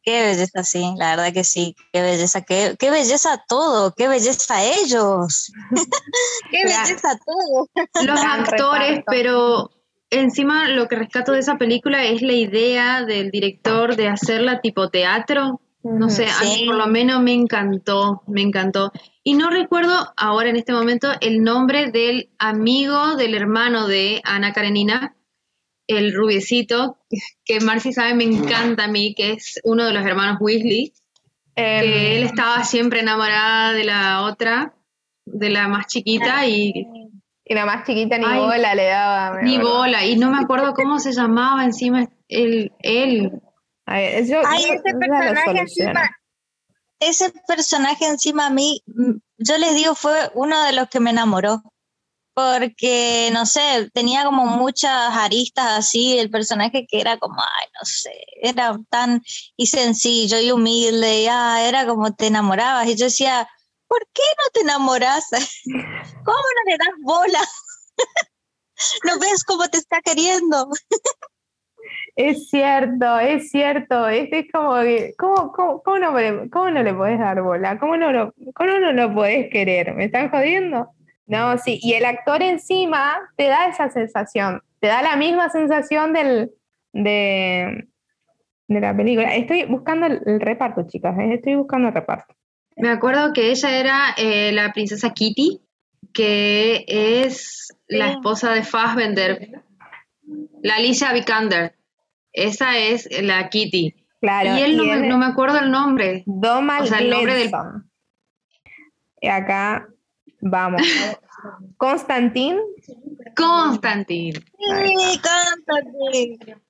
Qué belleza, sí, la verdad que sí, qué belleza, qué, qué belleza todo, qué belleza ellos, *laughs* qué belleza todo. Los *laughs* actores, pero encima lo que rescato de esa película es la idea del director de hacerla tipo teatro. No sé, a mí por lo menos me encantó, me encantó. Y no recuerdo ahora en este momento el nombre del amigo del hermano de Ana Karenina, el rubiecito, que Marcy sabe me encanta a mí, que es uno de los hermanos Weasley, que em, él estaba siempre enamorada de la otra, de la más chiquita y... Y la más chiquita ni bola le daba. Ni bola, y no me acuerdo cómo se llamaba encima él. él. Ay, ese personaje encima, ese personaje encima a mí, yo les digo, fue uno de los que me enamoró porque, no sé, tenía como muchas aristas así, el personaje que era como, ay, no sé, era tan y sencillo y humilde, y, ah, era como te enamorabas. Y yo decía, ¿por qué no te enamoras? *laughs* ¿Cómo no le das bola? *laughs* ¿No ves cómo te está queriendo? Es cierto, es cierto. Este es como que, ¿cómo, cómo, no, cómo no le podés dar bola? ¿Cómo no, ¿Cómo no lo podés querer? ¿Me están jodiendo? No, sí, y el actor encima te da esa sensación, te da la misma sensación del, de, de la película. Estoy buscando el, reparto, chicas, ¿eh? estoy buscando el reparto. Me acuerdo que ella era eh, la princesa Kitty, que es la esposa de Fassbender, la Alicia Vikander. Esa es la Kitty. Claro. Y él, no, me acuerdo el nombre. Donald o sea, el nombre del... Acá Vamos. Constantín. Constantín. Sí, Constantín.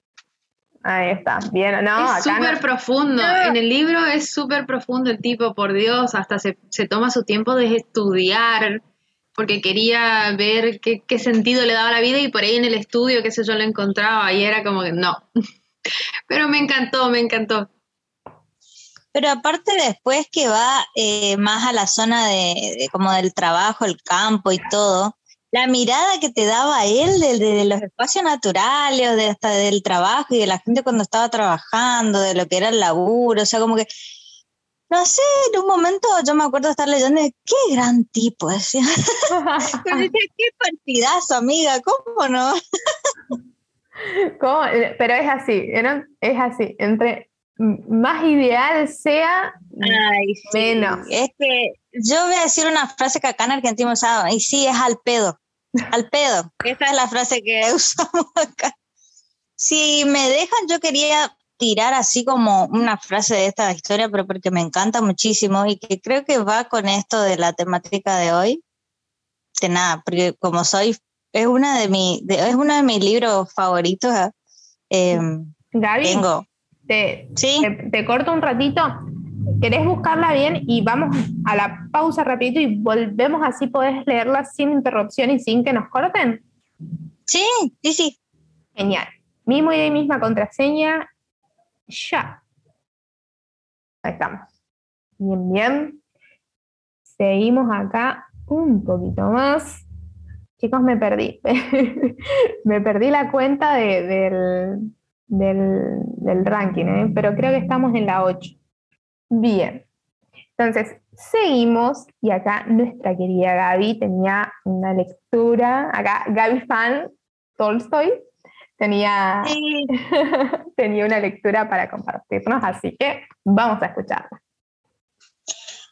Ahí está. Bien, no, es súper profundo. En el libro es súper profundo el tipo, por Dios, hasta se, toma su tiempo de estudiar, porque quería ver qué, qué, sentido le daba la vida y por ahí en el estudio, qué sé yo, lo encontraba y era como que no. *laughs* Pero me encantó, me encantó. Pero aparte después que va eh, más a la zona de, como del trabajo, el campo y todo, la mirada que te daba él de, los espacios naturales, de hasta del trabajo y de la gente cuando estaba trabajando, de lo que era el laburo, o sea, como que, no sé, en un momento yo me acuerdo de estar leyendo, qué gran tipo, *laughs* decía. qué partidazo, amiga, ¿cómo no? *laughs* ¿Cómo? Pero es así, es así, entre más ideal sea, menos. Es que yo voy a decir una frase que acá en Argentina usamos, y sí, es al pedo. Al pedo. *laughs* Esta es la frase que *laughs* usamos acá. Si me dejan, yo quería tirar así como una frase de esta historia, pero porque me encanta muchísimo y que creo que va con esto de la temática de hoy. De nada, porque como soy, es una de, mi, es uno de mis libros favoritos. Eh, Tengo te, te, corto un ratito. ¿Querés buscarla bien? Y vamos a la pausa rapidito y volvemos así podés leerla sin interrupción y sin que nos corten. Sí, sí, sí. Genial. Mismo y misma contraseña. Ya. Ahí estamos. Bien, bien. Seguimos acá un poquito más. Chicos, me perdí. *laughs* me perdí la cuenta del, del, ranking, ¿eh? pero creo que estamos en la 8. Bien, entonces seguimos y acá nuestra querida Gaby tenía una lectura, acá Gaby fan Tolstoy tenía, *laughs* tenía una lectura para compartirnos, así que vamos a escucharla.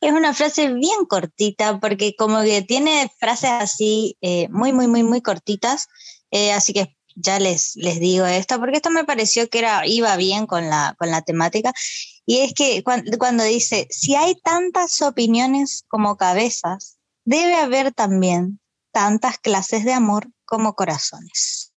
Es una frase bien cortita porque como que tiene frases así eh, muy, muy, muy, muy cortitas, eh, así que ya les, les digo esto, porque esto me pareció que era, iba bien con la, con la temática, y es que cuando, dice, si hay tantas opiniones como cabezas, debe haber también tantas clases de amor como corazones.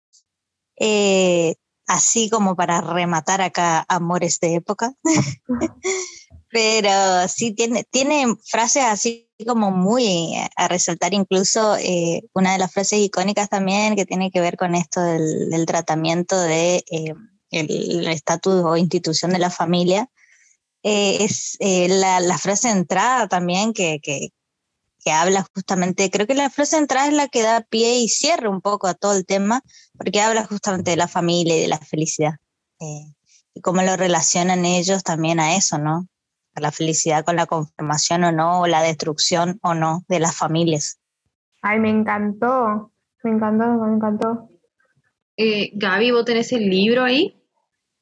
Eh, así como para rematar acá amores de época. *laughs* Pero sí tiene, tiene frases así como muy a resaltar, incluso eh, una de las frases icónicas también que tiene que ver con esto del, tratamiento de eh, el estatus o institución de la familia. Eh, es la, la, frase entrada también que, que, que habla justamente, creo que la flor central es la que da pie y cierre un poco a todo el tema, porque habla justamente de la familia y de la felicidad. Eh, y cómo lo relacionan ellos también a eso, ¿no? La felicidad con la conformación o no, o la destrucción o no de las familias. Ay, me encantó, me encantó, me encantó. Eh, Gaby, ¿vos tenés el libro ahí?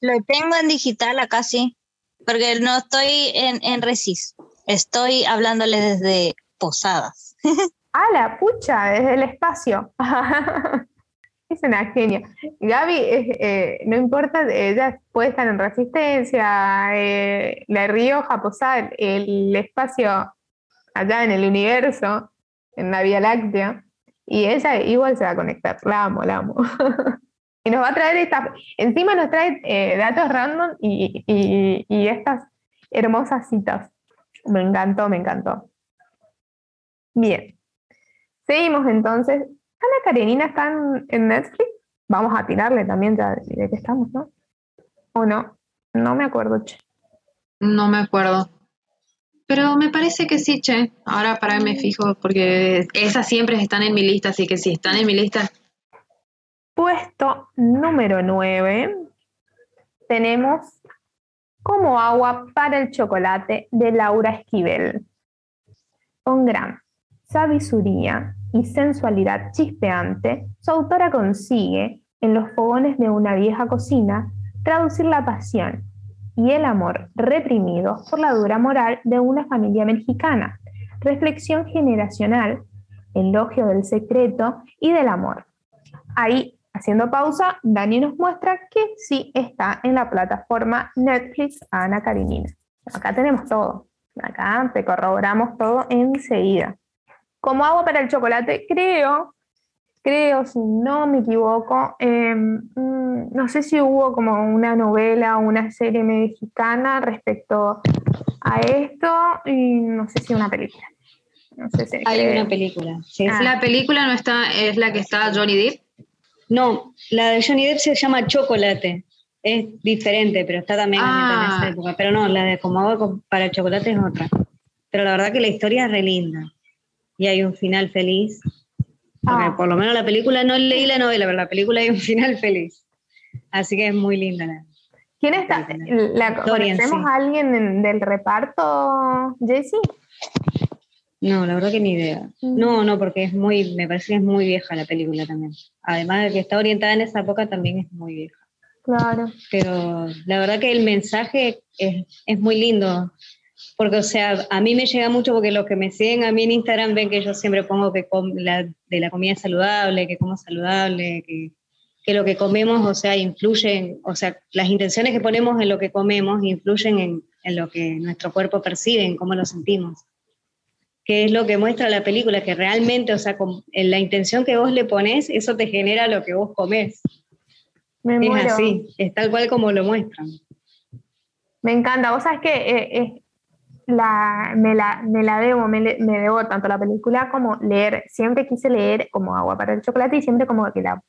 Lo tengo en digital acá, sí, porque no estoy en, en Resis, estoy hablándole desde Posadas. *laughs* ¡Ah, la pucha! Desde el espacio. *laughs* es una genia. Gaby, eh, no importa, ella puede estar en Resistencia, eh, La Rioja, Posada, el espacio allá en el universo, en la Vía Láctea, y ella igual se va a conectar. La amo, la amo. *laughs* y nos va a traer esta, encima nos trae eh, datos random y, y estas hermosas citas. Me encantó, me encantó. Bien. Seguimos entonces Ana Karenina está en, Netflix. Vamos a tirarle también ya de, que estamos, ¿no? ¿O no? No me acuerdo, che. No me acuerdo. Pero me parece que sí, che. Ahora para me fijo, porque esas siempre están en mi lista, así que si están en mi lista. Puesto número 9 tenemos Como agua para el chocolate de Laura Esquivel. Un gran sabiduría y sensualidad chispeante, su autora consigue, en los fogones de una vieja cocina, traducir la pasión y el amor reprimidos por la dura moral de una familia mexicana, reflexión generacional, elogio del secreto y del amor. Ahí, haciendo pausa, Dani nos muestra que sí está en la plataforma Netflix Ana Karenina. Acá tenemos todo. Acá te corroboramos todo enseguida. Como agua para el chocolate, creo, creo, si no me equivoco, em, mm, no sé si hubo como una novela o una serie mexicana respecto a esto y no sé si una película. No sé si Hay una película. Ah. La película no está, es la que está Johnny Depp. No, la de Johnny Depp se llama Chocolate. Es diferente, pero está también en esa ah. época. Pero no, la de Como agua para el chocolate es otra. Pero la verdad que la historia es re linda y hay un final feliz. Ah. por lo menos la película, no leí la novela, pero la película hay un final feliz. Así que es muy linda. ¿Quién está? La, ¿Conocemos a alguien del reparto, Jessie? No, la verdad que ni idea. Mm. No, no, porque es muy, me parece que es muy vieja la película también. Además de que está orientada en esa época, también es muy vieja. Claro. Pero la verdad que el mensaje es, es muy lindo porque, o sea, a mí me llega mucho porque los que me siguen a mí en Instagram ven que yo siempre pongo que la, de la comida saludable, que como saludable, que, que, lo que comemos, o sea, influyen, o sea, las intenciones que ponemos en lo que comemos influyen en, en lo que nuestro cuerpo percibe, en cómo lo sentimos. Que es lo que muestra la película, que realmente, o sea, con, en la intención que vos le pones, eso te genera lo que vos comés. es así, es tal cual como lo muestran. Me encanta. Vos sabés que eh, la, me, la, me la debo, me, debo tanto la película como leer. Siempre quise leer como agua para el chocolate y siempre como que la,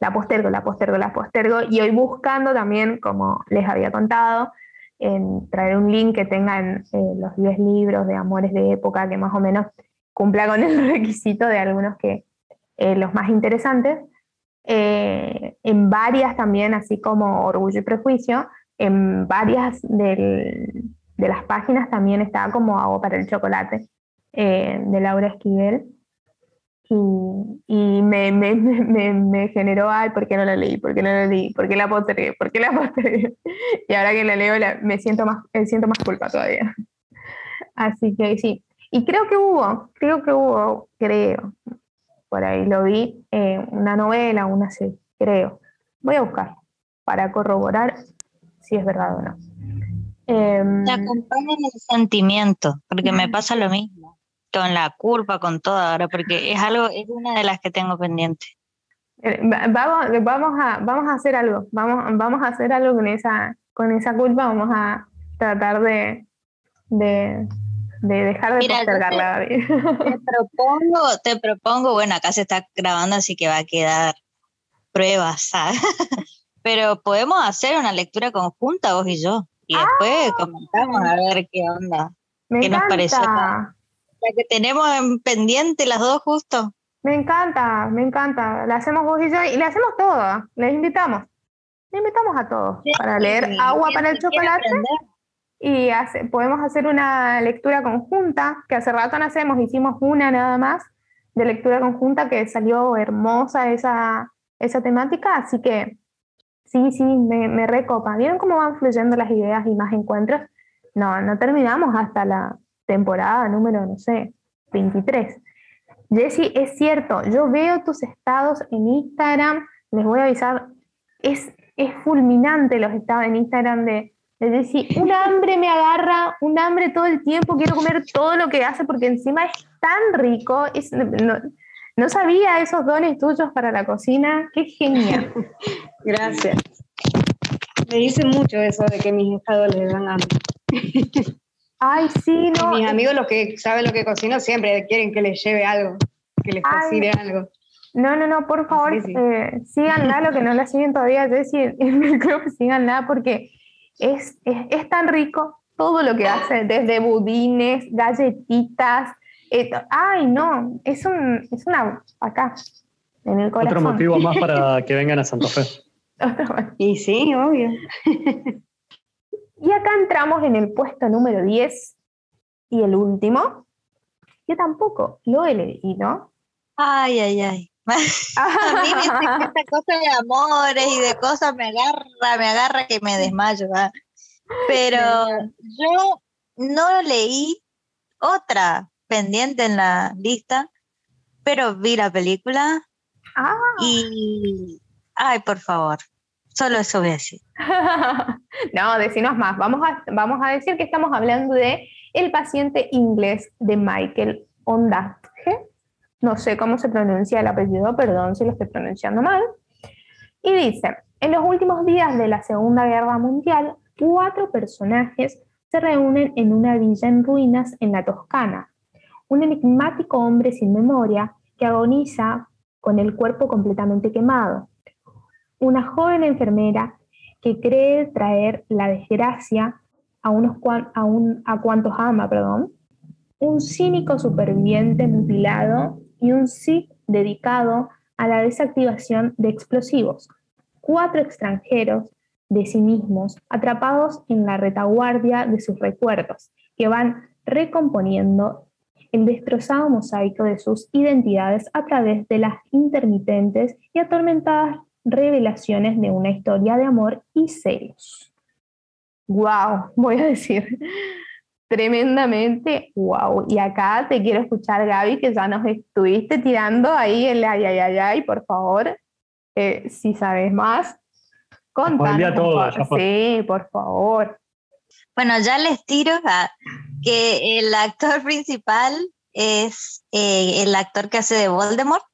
la postergo, la postergo, la postergo. Y hoy buscando también, como les había contado, en traer un link que tengan eh, los 10 libros de amores de época que más o menos cumpla con el *laughs* requisito de algunos que eh, los más interesantes. Eh, en varias también, así como Orgullo y Prejuicio, en varias del, de las páginas también está como Agua para el Chocolate eh, de Laura Esquivel. Y, me, me, me, me, generó, ay, ¿por qué no la leí? ¿Por qué no la leí? ¿Por qué la postergué? ¿Por qué la *laughs* postergué? Y ahora que la leo me siento más, siento más culpa todavía. Así que sí. Y creo que hubo, creo que hubo, creo, por ahí lo vi, eh, una novela, una serie, creo. Voy a buscar para corroborar si es verdad o no. Eh, acompaña el sentimiento, porque me pasa lo mismo, con la culpa, con todo ahora, porque es algo, es una de las que tengo pendiente. Eh, vamos, vamos, a, vamos a hacer algo, vamos, vamos a hacer algo con esa, con esa culpa, vamos a tratar de, de, dejar de postergarla. Te, te, *laughs* propongo, te propongo, bueno, acá se está grabando, así que va a quedar pruebas, ¿sabes? *laughs* Pero podemos hacer una lectura conjunta vos y yo y después ah. comentamos a ver qué onda, qué nos pareció. La que tenemos en pendiente las dos justo. Me encanta, me encanta. La hacemos vos y yo y la hacemos todas. Les invitamos. Les invitamos a todos para leer Agua para el chocolate. Y podemos hacer una lectura conjunta, que hace rato no hacemos, hicimos una nada más de lectura conjunta que salió hermosa esa, esa temática, así que sí, sí, me, me recopa. ¿Vieron cómo van fluyendo las ideas y más encuentros? No, no terminamos hasta la temporada número, no sé, 23. Jessy, es cierto, yo veo tus estados en Instagram, les voy a avisar, es, es fulminante los estados en Instagram de, de Jessy, un hambre me agarra, un hambre todo el tiempo, quiero comer todo lo que hace porque encima es tan rico, es, sabía esos dones tuyos para la cocina, qué genial. *laughs* Gracias. Me dicen mucho eso de que mis estados les dan hambre. *laughs* Ay, sí, no. mis amigos, los que saben lo que cocino, siempre quieren que les lleve algo, que les cocine algo. No, no, no, por favor, eh, síganla, lo que no la siguen todavía, en el club, síganla porque es, es, tan rico todo lo que hace, desde budines, galletitas. Eh, ay, no, es, un, es una acá, en el corazón. Otro motivo más para *laughs* que vengan a Santa Fe. y sí, obvio. Y acá entramos en el puesto número 10 y el último, que tampoco lo he leído. Ay, ay, ay. *laughs* a mí esta cosa de amores y de cosas me agarra, me agarra que me desmayo. Pero yo no leí otra pendiente en la lista, pero vi la película ah. y, ay, por favor, Solo eso voy a decir. *laughs* no, decinos más. Vamos a, vamos a decir que estamos hablando de El paciente inglés de Michael Ondaatje. No sé cómo se pronuncia el apellido, perdón si lo estoy pronunciando mal. Y dice, en los últimos días de la Segunda Guerra Mundial, cuatro personajes se reúnen en una villa en ruinas en la Toscana. Un enigmático hombre sin memoria que agoniza con el cuerpo completamente quemado. Una joven enfermera que cree traer la desgracia a, unos a, a cuantos ama, perdón, un cínico superviviente mutilado y un SIG dedicado a la desactivación de explosivos, cuatro extranjeros de sí mismos atrapados en la retaguardia de sus recuerdos, que van recomponiendo el destrozado mosaico de sus identidades a través de las intermitentes y atormentadas revelaciones de una historia de amor y celos. ¡Wow! Voy a decir tremendamente wow. Y acá te quiero escuchar, Gaby, que ya nos estuviste tirando ahí el ay, ay, ay, ay, por favor, eh, si sabes más, contanos. Todo, sí, por favor. Bueno, ya les tiro a que el actor principal es eh, el actor que hace de Voldemort,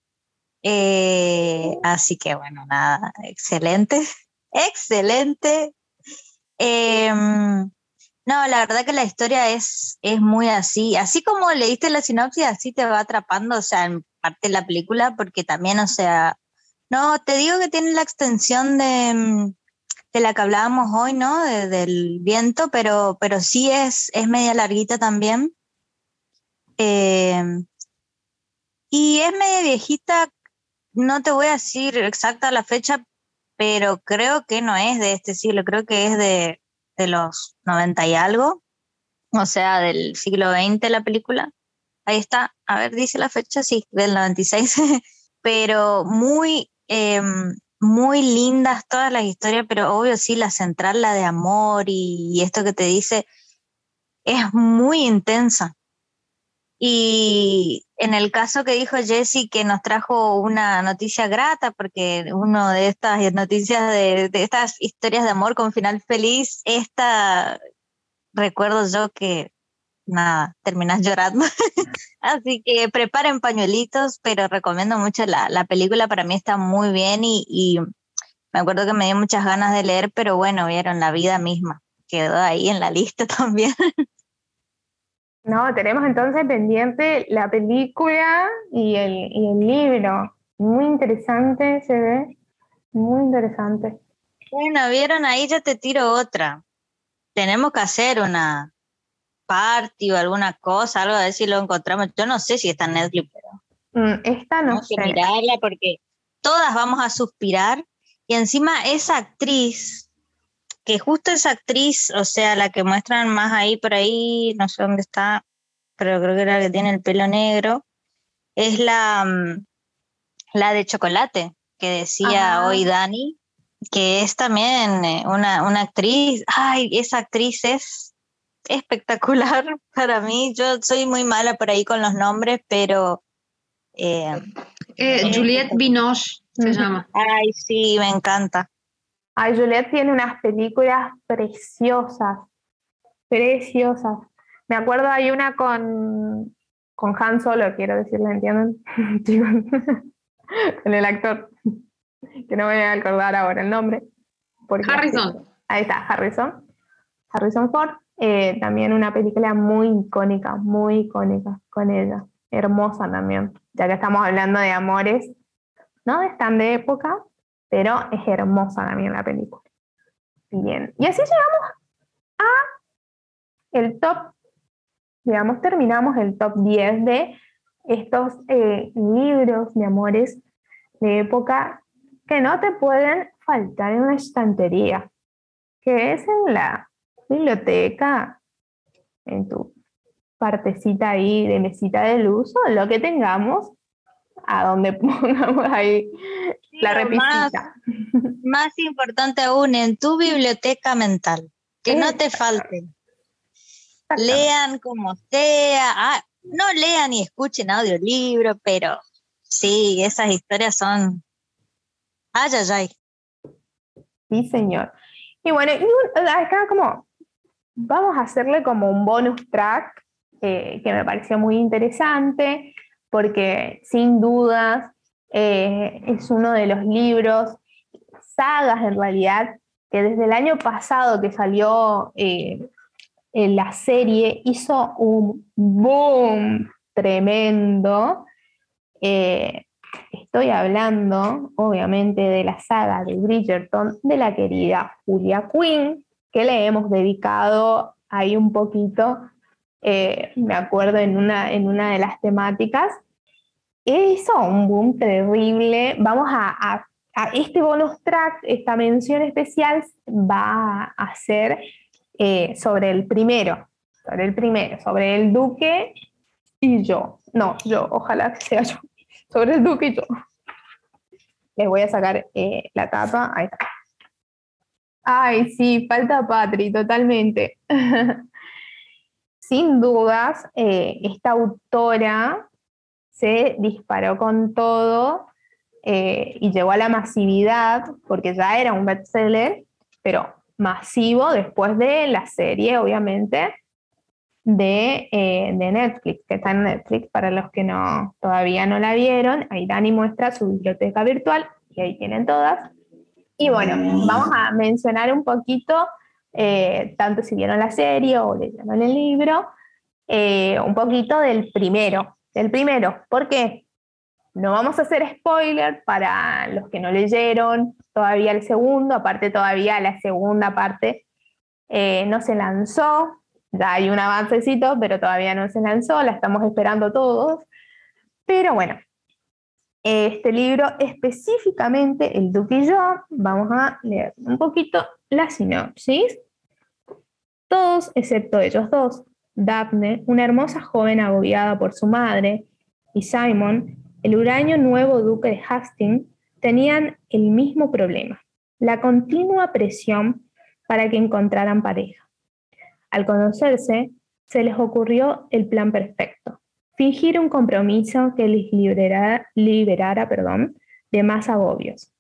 eh, así que bueno, nada, excelente, *laughs* excelente. Em, no, la verdad que la historia es, es muy así, así como leíste la sinopsis, así te va atrapando, o sea, en parte de la película, porque también, o sea, no, te digo que tiene la extensión de, mm, de la que hablábamos hoy, ¿no? del viento, pero, pero sí es, es media larguita también. Em, y es media viejita no te voy a decir exacta la fecha, pero creo que no es de este siglo, creo que es de, los 90 y algo, o sea, del siglo XX la película. Ahí está, a ver, dice la fecha, sí, del 96, *laughs* pero muy, em, muy lindas todas las historias, pero obvio sí, la central, la de amor y esto que te dice, es muy intensa. Y en el caso que dijo Jesse, que nos trajo una noticia grata, porque uno de estas noticias, de, estas historias de amor con final feliz, esta recuerdo yo que nada, terminas llorando. *laughs* Así que preparen pañuelitos, pero recomiendo mucho la, la película, para mí está muy bien y, y, me acuerdo que me dio muchas ganas de leer, pero bueno, vieron la vida misma, quedó ahí en la lista *laughs* también. No, tenemos entonces pendiente la película y el, libro. Muy interesante se ve, muy interesante. Bueno, vieron ahí, ya te tiro otra. Tenemos que hacer una, party o alguna cosa, algo a ver si lo encontramos. Yo no sé si está en Netflix, pero. Mm, esta no sé. mirarla porque todas vamos a suspirar. Y encima esa actriz, que justo esa actriz, o sea, la que muestran más ahí por ahí, no sé dónde está, pero creo que era la que tiene el pelo negro, es la, mm, la de chocolate, que decía hoy Dani, que es también eh, una, una actriz. Ay, esa actriz es espectacular *laughs* para mí. Yo soy muy mala por ahí con los nombres, pero... Eh, eh, Juliette Binoche se llama. Ay, sí, me encanta. Ay, Juliette tiene unas películas preciosas, preciosas. Me acuerdo hay una con, con Han Solo, quiero decirle, ¿entienden? *laughs* *laughs* con el actor, que no me voy a acordar ahora el nombre. Harrison. Ahí está, Harrison. Harrison Ford. Eh, también una película muy icónica, muy icónica con ella. Hermosa también, ya que estamos hablando de amores, no están de época, pero es hermosa también la película. Bien, y así llegamos a el top, digamos, terminamos el top 10 de estos eh, libros de amores de época que no te pueden faltar en la estantería, que es en la biblioteca, en tu partecita ahí de mesita de luz o lo que tengamos, a donde *laughs* pongamos ahí la repisita. Más, importante aún, en tu biblioteca mental, que no te falten. Lean como sea, ah, no lean y escuchen audiolibro, pero sí, esas historias son... Ay, ay, ay. Sí, señor. Y bueno, acá como vamos a hacerle como un bonus track eh, que me pareció muy interesante, porque sin dudas eh, es uno de los libros, sagas en realidad, que desde el año pasado que salió eh, en la serie hizo un boom tremendo. estoy hablando, obviamente, de la saga de Bridgerton de la querida Julia Quinn, que le hemos dedicado ahí un poquito, eh, me acuerdo en una, en una de las temáticas. Hizo un boom terrible. Vamos a, a, este bonus track, esta mención especial va a ser eh, sobre el primero, sobre el primero, sobre el duque y yo. No, yo, ojalá que sea yo. Sobre el duque y yo. Les voy a sacar eh, la tapa. Ahí está. Ay, sí, falta Patri, totalmente. *laughs* Sin dudas, eh, esta autora se disparó con todo eh, y llegó a la masividad, porque ya era un bestseller, pero masivo después de la serie, obviamente, de, eh, de, Netflix, que está en Netflix para los que no, todavía no la vieron. Ahí Dani muestra su biblioteca virtual y ahí tienen todas. Y bueno, vamos a mencionar un poquito, eh, tanto si vieron la serie o leyeron el libro, eh, un poquito del primero. Del primero, ¿por qué? No vamos a hacer spoiler para los que no leyeron todavía el segundo, aparte todavía la segunda parte eh, no se lanzó, ya hay un avancecito, pero todavía no se lanzó, la estamos esperando todos. Pero bueno, este libro específicamente, El Duque y yo, vamos a leer un poquito la sinopsis. Todos, excepto ellos dos, Daphne, una hermosa joven agobiada por su madre, y Simon, el huraño nuevo duque de Hastings, tenían el mismo problema, la continua presión para que encontraran pareja. Al conocerse, se les ocurrió el plan perfecto fingir un compromiso que les liberara, perdón, de más agobios.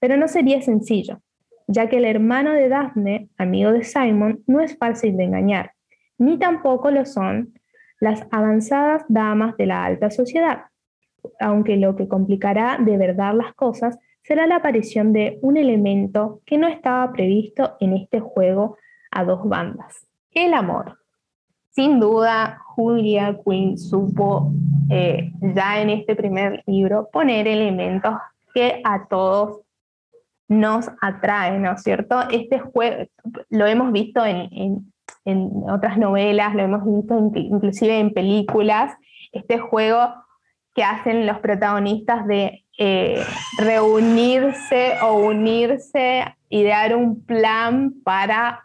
Pero no sería sencillo, ya que el hermano de Daphne, amigo de Simon, no es fácil de engañar, ni tampoco lo son las avanzadas damas de la alta sociedad, aunque lo que complicará de verdad las cosas será la aparición de un elemento que no estaba previsto en este juego a dos bandas, el amor. Sin duda, Julia Quinn supo eh, ya en este primer libro poner elementos que a todos nos atraen, ¿no es cierto? Este juego lo hemos visto en, en otras novelas, lo hemos visto inclusive en películas, este juego que hacen los protagonistas de eh, reunirse o unirse, idear un plan para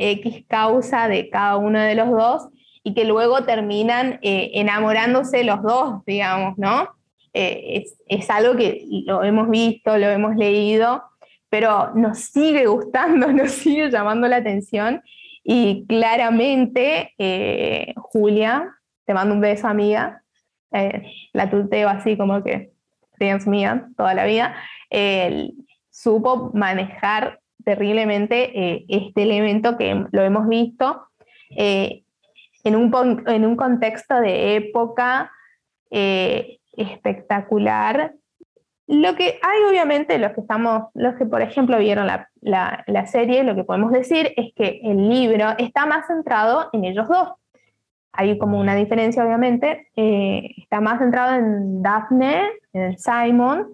X causa de cada uno de los dos y que luego terminan eh, enamorándose los dos, digamos, ¿no? Eh, es, algo que lo hemos visto, lo hemos leído, pero nos sigue gustando, *laughs* nos sigue llamando la atención y claramente, Julia, te mando un beso, amiga, la tuteo así como que Dios mía, toda la vida, supo manejar terriblemente eh, este elemento que lo hemos visto eh, en, un, en, un, contexto de época eh, espectacular. Lo que hay, obviamente, los que estamos, los que por ejemplo vieron la, la, la serie, lo que podemos decir es que el libro está más centrado en ellos dos hay como una diferencia, obviamente. Eh, está más centrado en Daphne, en Simon.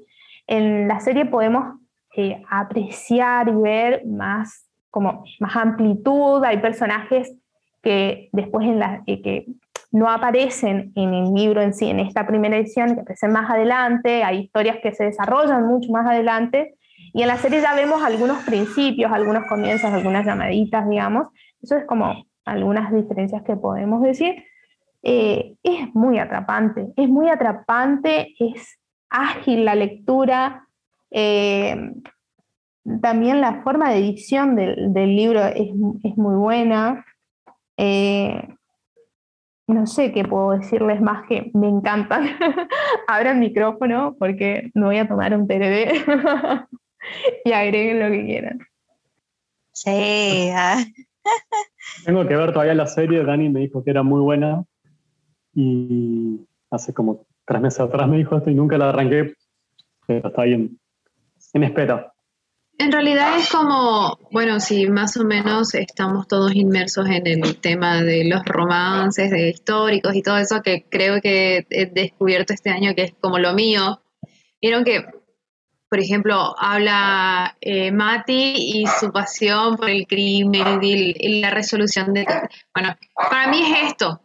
En la serie podemos eh, apreciar y ver más, como, más amplitud. Hay personajes que después en la, eh, que no aparecen en el libro en sí, en esta primera edición, que aparecen más adelante. Hay historias que se desarrollan mucho más adelante. Y en la serie ya vemos algunos principios, algunos comienzos, algunas llamaditas, digamos. Eso es como algunas diferencias que podemos decir, eh, es muy atrapante, es muy atrapante, es ágil la lectura, eh, también la forma de edición del, libro es, muy buena. Eh, no sé qué puedo decirles más que me encantan. *laughs* Abran micrófono porque me voy a tomar un TRD *laughs* y agreguen lo que quieran. Sí, ah. *laughs* Tengo que ver todavía la serie, Dani me dijo que era muy buena y hace como tres meses atrás me dijo esto y nunca la arranqué, pero está bien, en espera. En realidad es como, bueno, si más o menos estamos todos inmersos en el tema de los romances, de históricos y todo eso que creo que he descubierto este año que es como lo mío. Vieron que por ejemplo, habla eh, Mati y su pasión por el crimen y, la resolución de... Bueno, para mí es esto,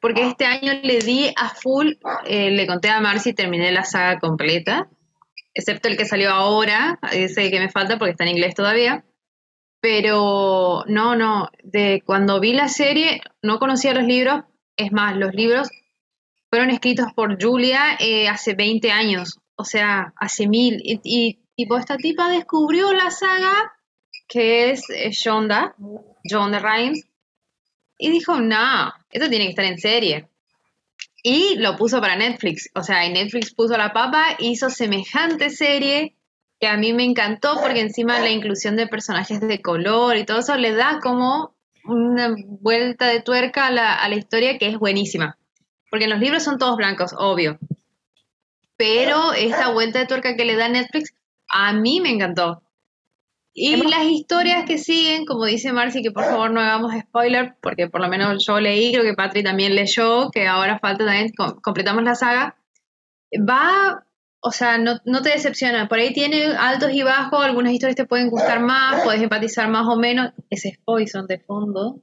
porque este año le di a full, eh, le conté a Marcy y terminé la saga completa, excepto el que salió ahora, ese que me falta porque está en inglés todavía. Pero no, no, de cuando vi la serie no conocía los libros, es más, los libros fueron escritos por Julia eh, hace 20 años, o sea, hace mil. Y, tipo, esta tipa descubrió la saga que es Shonda, John Rhimes, y dijo, no, esto tiene que estar en serie. Y lo puso para Netflix. O sea, y Netflix puso la papa, hizo semejante serie que a mí me encantó porque encima la inclusión de personajes de color y todo eso le da como una vuelta de tuerca a la, a la historia que es buenísima. Porque los libros son todos blancos, obvio pero esta vuelta de tuerca que le da Netflix a mí me encantó. Y las historias que siguen, como dice Marcy, que por favor no hagamos spoiler, porque por lo menos yo leí, creo que Patri también leyó, que ahora falta también, completamos la saga, va, o sea, no, te decepciona, por ahí tiene altos y bajos, algunas historias te pueden gustar más, puedes empatizar más o menos, ese son de fondo.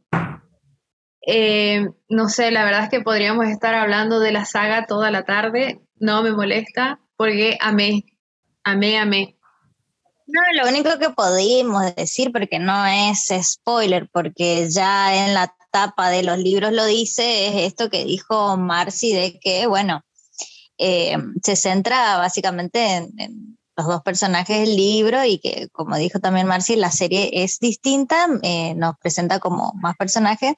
Eh, no sé, la verdad es que podríamos estar hablando de la saga toda la tarde no me molesta porque amé, amé, amé. No, lo único que podemos decir, porque no es spoiler, porque ya en la tapa de los libros lo dice, es esto que dijo Marcy de que, bueno, eh, se centra básicamente en, los dos personajes del libro y que, como dijo también Marcy, la serie es distinta, eh, nos presenta como más personajes,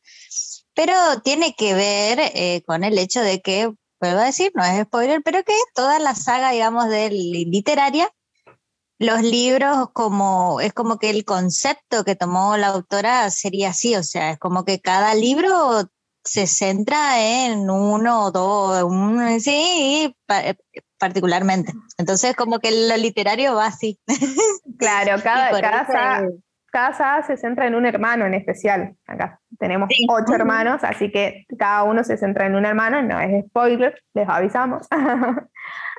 pero tiene que ver eh, con el hecho de que vuelvo a decir, no es spoiler, pero que toda la saga, digamos, literaria, los libros como, es como que el concepto que tomó la autora sería así, o sea, es como que cada libro se centra en uno o dos, un, sí, particularmente. Entonces, como que lo literario va así. *laughs* Claro, cada, cada, casa se centra en un hermano en especial. Acá tenemos ocho hermanos, así que cada uno se centra en un hermano, no es spoiler, les avisamos. *laughs*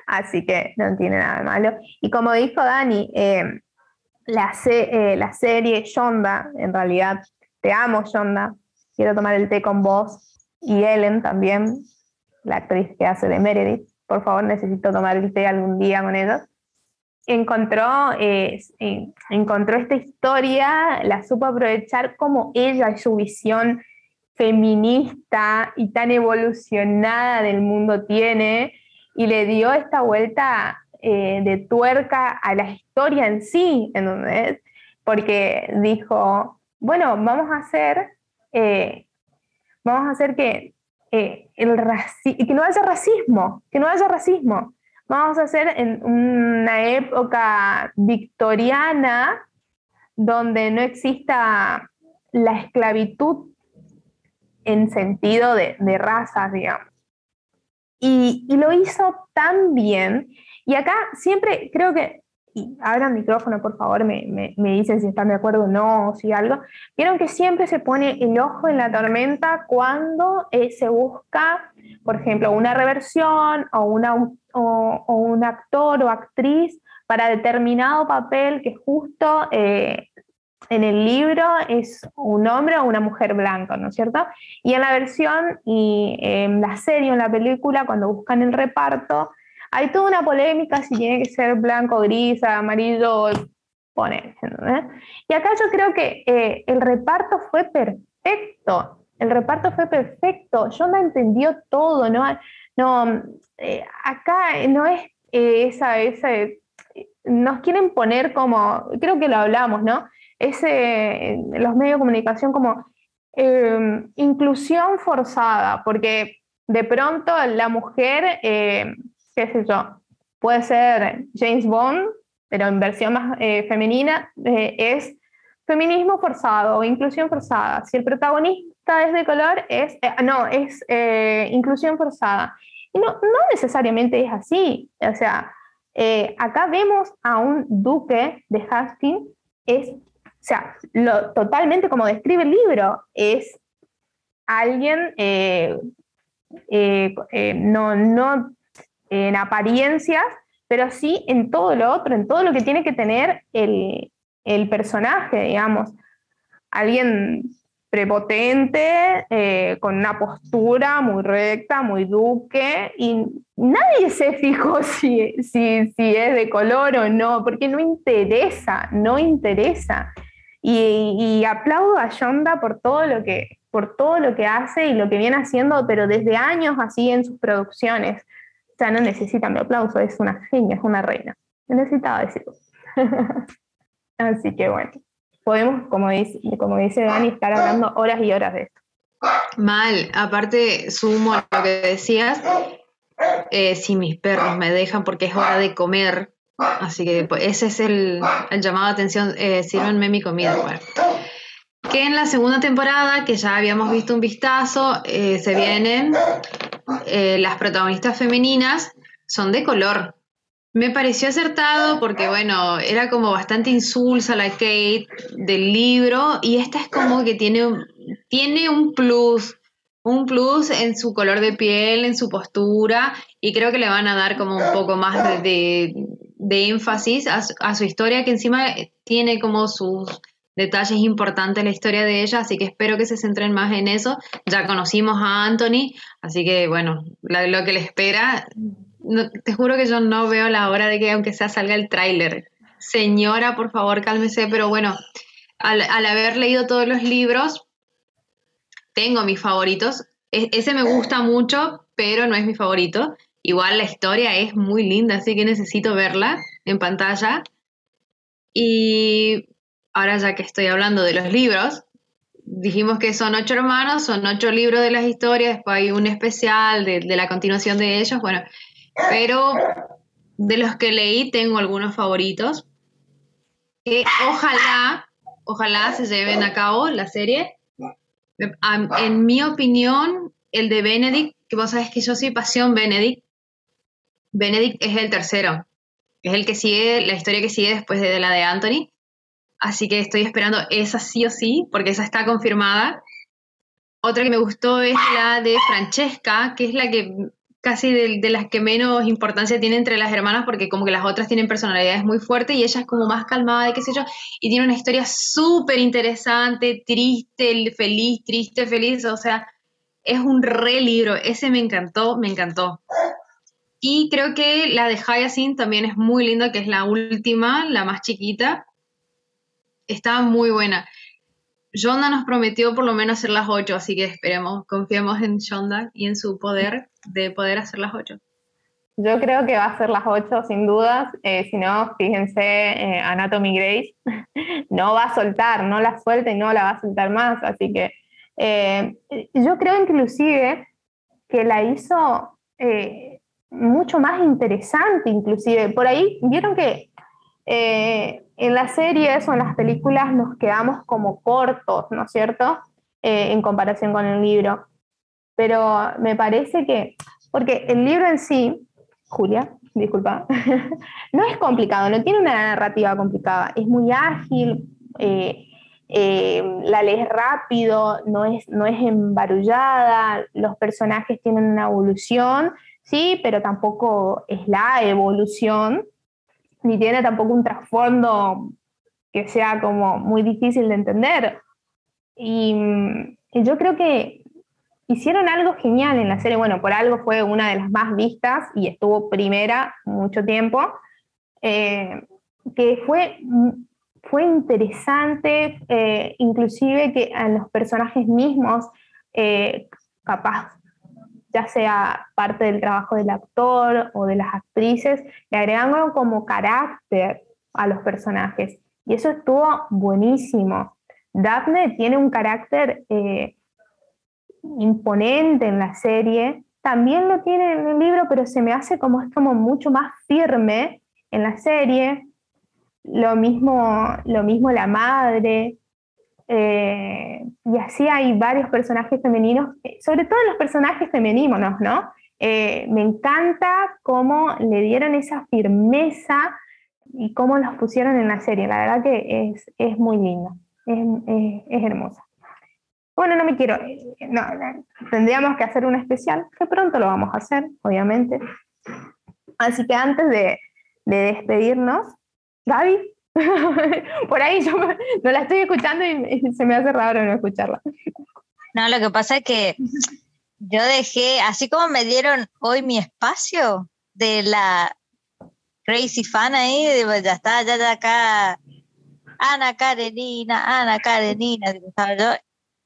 así que no tiene nada de malo. Y como dijo Dani, eh, la, eh, la serie Shonda, en realidad, te amo Shonda, quiero tomar el té con vos y Ellen también, la actriz que hace de Meredith, por favor necesito tomar el té algún día con ellos. Encontró, eh, encontró esta historia, la supo aprovechar como ella y su visión feminista y tan evolucionada del mundo tiene y le dio esta vuelta eh, de tuerca a la historia en sí, ¿entendés? Porque dijo, bueno, vamos a hacer, eh, vamos a hacer que, eh, el que no haya racismo, que no haya racismo. Vamos a hacer en una época victoriana donde no exista la esclavitud en sentido de, de razas, digamos. Y, lo hizo tan bien. Y acá siempre creo que, y abran micrófono, por favor, me, me, dicen si están de acuerdo o no, o si algo. Vieron que siempre se pone el ojo en la tormenta cuando eh, se busca, por ejemplo, una reversión o, una, o, un actor o actriz para determinado papel que justo eh, en el libro es un hombre o una mujer blanca, ¿no es cierto? Y en la versión y en la serie o en la película, cuando buscan el reparto, hay toda una polémica si tiene que ser blanco, gris, amarillo, poner. Y acá yo creo que eh, el reparto fue perfecto. El reparto fue perfecto. Yo no entendió todo, ¿no? no eh, acá no es eh, esa, esa, nos quieren poner como, creo que lo hablamos, ¿no? Ese, los medios de comunicación como em, inclusión forzada, porque de pronto la mujer, eh, qué sé yo, puede ser James Bond, pero en versión más eh, femenina, eh, es feminismo forzado o inclusión forzada. Si el protagonista es de color, es, no, es inclusión forzada. Y no, no necesariamente es así. O sea, acá vemos a un duque de Hastings, es o sea, lo, totalmente como describe el libro, es alguien, eh, eh, eh, no, no en apariencias, pero sí en todo lo otro, en todo lo que tiene que tener el, el personaje, digamos. Alguien prepotente, con una postura muy recta, muy duque, y nadie se fijó *laughs* si, si, si, es de color o no, porque no interesa, no interesa. Y, aplaudo a Yonda por todo lo que por todo lo que hace y lo que viene haciendo, pero desde años así en sus producciones. O sea, no necesita mi aplauso, es una genia, es una reina. Necesitaba decirlo. *laughs* así que bueno, podemos, como dice, como dice Dani, estar hablando horas y horas de esto. Mal, aparte sumo a lo que decías, eh, si mis perros me dejan porque es hora de comer, Así que pues, ese es el, llamado de atención, eh, sírvenme mi comida. Que en la segunda temporada, que ya habíamos visto un vistazo, eh, se vienen eh, las protagonistas femeninas, son de color. Me pareció acertado porque, bueno, era como bastante insulsa la Kate del libro y esta es como que tiene, tiene un plus, un plus en su color de piel, en su postura y creo que le van a dar como un poco más de énfasis a, su historia, que encima tiene como sus detalles importantes la historia de ella, así que espero que se centren más en eso. Ya conocimos a Anthony, así que bueno, lo, que le espera, te juro que yo no veo la hora de que aunque sea salga el tráiler. Señora, por favor, cálmese, pero bueno, al, haber leído todos los libros, tengo mis favoritos. E, ese me gusta mucho, pero no es mi favorito. Igual la historia es muy linda, así que necesito verla en pantalla. Y ahora ya que estoy hablando de los libros, dijimos que son ocho hermanos, son ocho libros de las historias, después hay un especial de, la continuación de ellos, bueno, pero de los que leí tengo algunos favoritos que ojalá, ojalá se lleven a cabo la serie. En mi opinión, el de Benedict, que vos sabés que yo soy pasión Benedict, Benedict es el tercero. Es el que sigue, la historia que sigue después de la de Anthony. Así que estoy esperando esa sí o sí, porque esa está confirmada. Otra que me gustó es la de Francesca, que es la que casi de, las que menos importancia tiene entre las hermanas, porque como que las otras tienen personalidades muy fuertes y ella es como más calmada y qué sé yo, y tiene una historia súper interesante, triste, feliz, triste, feliz, o sea, es un re libro, ese me encantó, me encantó. Y creo que la de Hyacinth también es muy linda, que es la última, la más chiquita. Está muy buena. Shonda nos prometió por lo menos hacer las ocho, así que esperemos, confiemos en Shonda y en su poder de poder hacer las ocho. Yo creo que va a ser las ocho, sin dudas. Eh, si no, fíjense, eh, Anatomy Grace *laughs* no va a soltar, no la suelta y no la va a soltar más. Así que eh, yo creo inclusive que la hizo mucho más interesante, inclusive. Por ahí vieron que en las series o en las películas nos quedamos como cortos, ¿no es cierto? en comparación con el libro pero me parece que, porque el libro en sí, Julia, disculpa, *laughs* no es complicado, no tiene una narrativa complicada, es muy ágil, eh, eh, la lees rápido, no es, no es embarullada, los personajes tienen una evolución, sí, pero tampoco es la evolución, ni tiene tampoco un trasfondo que sea como muy difícil de entender. y yo creo que hicieron algo genial en la serie. Bueno, por algo fue una de las más vistas y estuvo primera mucho tiempo. Eh, que fue, fue interesante, eh, inclusive que a los personajes mismos, eh, capaz, ya sea parte del trabajo del actor o de las actrices, le agregaron como carácter a los personajes. Y eso estuvo buenísimo. Daphne tiene un carácter imponente en la serie, también lo tiene en el libro, pero se me hace como es como mucho más firme en la serie. Lo mismo, lo mismo la madre. Eh, y así hay varios personajes femeninos, eh, sobre todo los personajes femeninos, ¿no? Eh, me encanta cómo le dieron esa firmeza y cómo los pusieron en la serie. La verdad que es, muy linda, es, es hermosa. Bueno, no me quiero, no, tendríamos que hacer un especial, que pronto lo vamos a hacer, obviamente. Así que antes de, despedirnos, Gaby, *laughs* por ahí yo no la estoy escuchando y se me hace raro no escucharla. No, lo que pasa es que yo dejé, así como me dieron hoy mi espacio de la crazy fan ahí, digo, ya está, ya, ya acá, Ana Karenina, Ana Karenina, yo,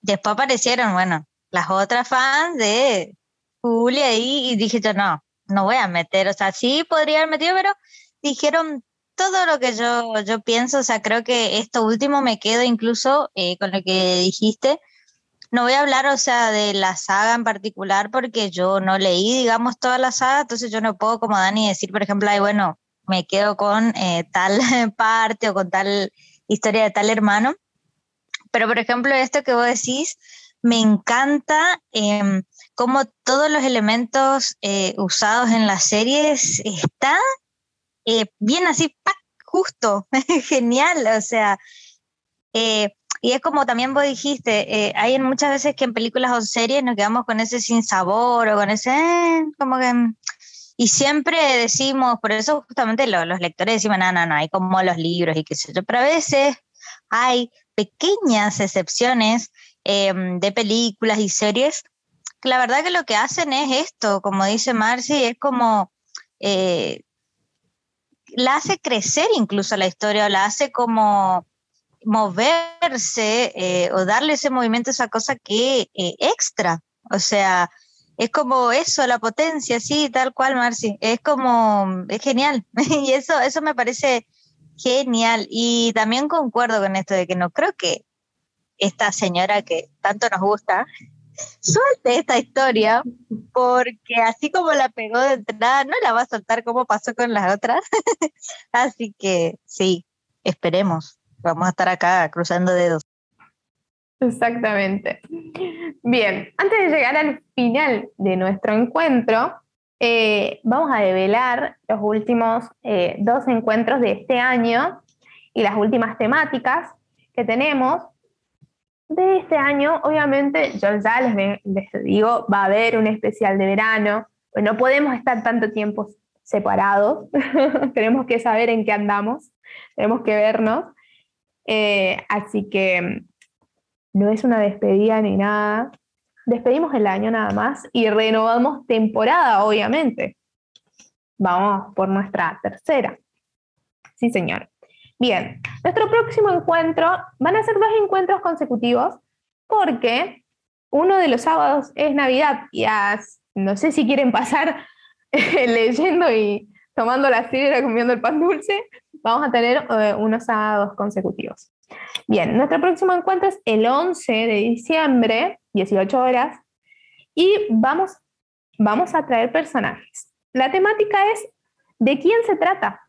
Después aparecieron, bueno, las otras fans de Julia ahí y dije yo, no, no voy a meter, o sea, sí podría haber metido, pero dijeron todo lo que yo, yo pienso, o sea, creo que esto último me quedo incluso eh, con lo que dijiste. No voy a hablar, o sea, de la saga en particular porque yo no leí, digamos, toda la saga, entonces yo no puedo como Dani decir, por ejemplo, ay, bueno, me quedo con eh, tal *laughs* parte o con tal historia de tal hermano. Pero, por ejemplo, esto que vos decís, me encanta eh, cómo todos los elementos eh, usados en las series están eh, bien así, justo, *laughs* genial, o sea, eh, y es como también vos dijiste, hay muchas veces que en películas o series nos quedamos con ese sin sabor o con ese, como que... Y siempre decimos, por eso justamente los, lectores decimos, no, no, no, hay como los libros y qué sé yo, pero a veces hay pequeñas excepciones em, de películas y series, la verdad que lo que hacen es esto, como dice Marcy, es como eh, la hace crecer incluso la historia, o la hace como moverse eh, o darle ese movimiento, esa cosa que eh, extra. O sea, es como eso, la potencia, sí, tal cual, Marcy. Es como, es genial. *laughs* y eso, eso me parece Genial. Y también concuerdo con esto de que no creo que esta señora que tanto nos gusta suelte esta historia porque así como la pegó de entrada, no la va a soltar como pasó con las otras. *laughs* así que sí, esperemos. Vamos a estar acá cruzando dedos. Exactamente. Bien, antes de llegar al final de nuestro encuentro, eh, vamos a develar los últimos eh, dos encuentros de este año y las últimas temáticas que tenemos de este año. Obviamente, yo ya les, digo, va a haber un especial de verano, no podemos estar tanto tiempo separados, *laughs* tenemos que saber en qué andamos, tenemos que vernos. Eh, así que no es una despedida ni nada. Despedimos el año nada más y renovamos temporada, obviamente. Vamos por nuestra tercera. Sí, señor. Bien, nuestro próximo encuentro van a ser dos encuentros consecutivos porque uno de los sábados es Navidad y no sé si quieren pasar *laughs* leyendo y tomando la sidra, comiendo el pan dulce, vamos a tener eh, unos sábados consecutivos. Bien, nuestro próximo encuentro es el 11 de diciembre, 18 horas, y vamos, vamos a traer personajes. La temática es ¿de quién se trata?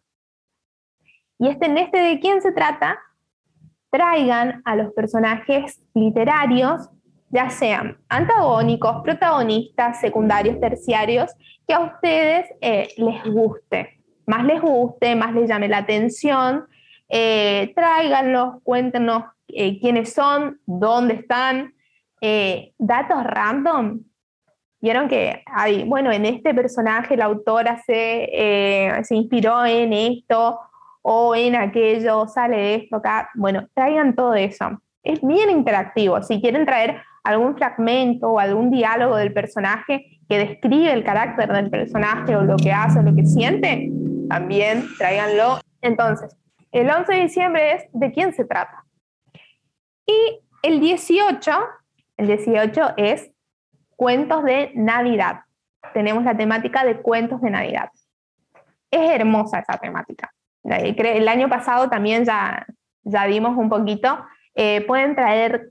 Y este, en este de quién se trata, traigan a los personajes literarios, ya sean antagónicos, protagonistas, secundarios, terciarios, que a ustedes eh, les guste, más les guste, más les llame la atención. Eh, tráiganlos, cuéntenos eh, quiénes son, dónde están, datos random. Vieron que hay, bueno, en este personaje la autora se inspiró en esto o en aquello, sale esto acá. Bueno, traigan todo eso. Es bien interactivo. Si quieren traer algún fragmento o algún diálogo del personaje que describe el carácter del personaje o lo que hace o lo que siente, también tráiganlo. Entonces, el 11 de diciembre es de quién se trata. Y el 18, el 18 es cuentos de Navidad. Tenemos la temática de cuentos de Navidad. Es hermosa esa temática. El año pasado también ya, ya dimos un poquito. Eh, pueden traer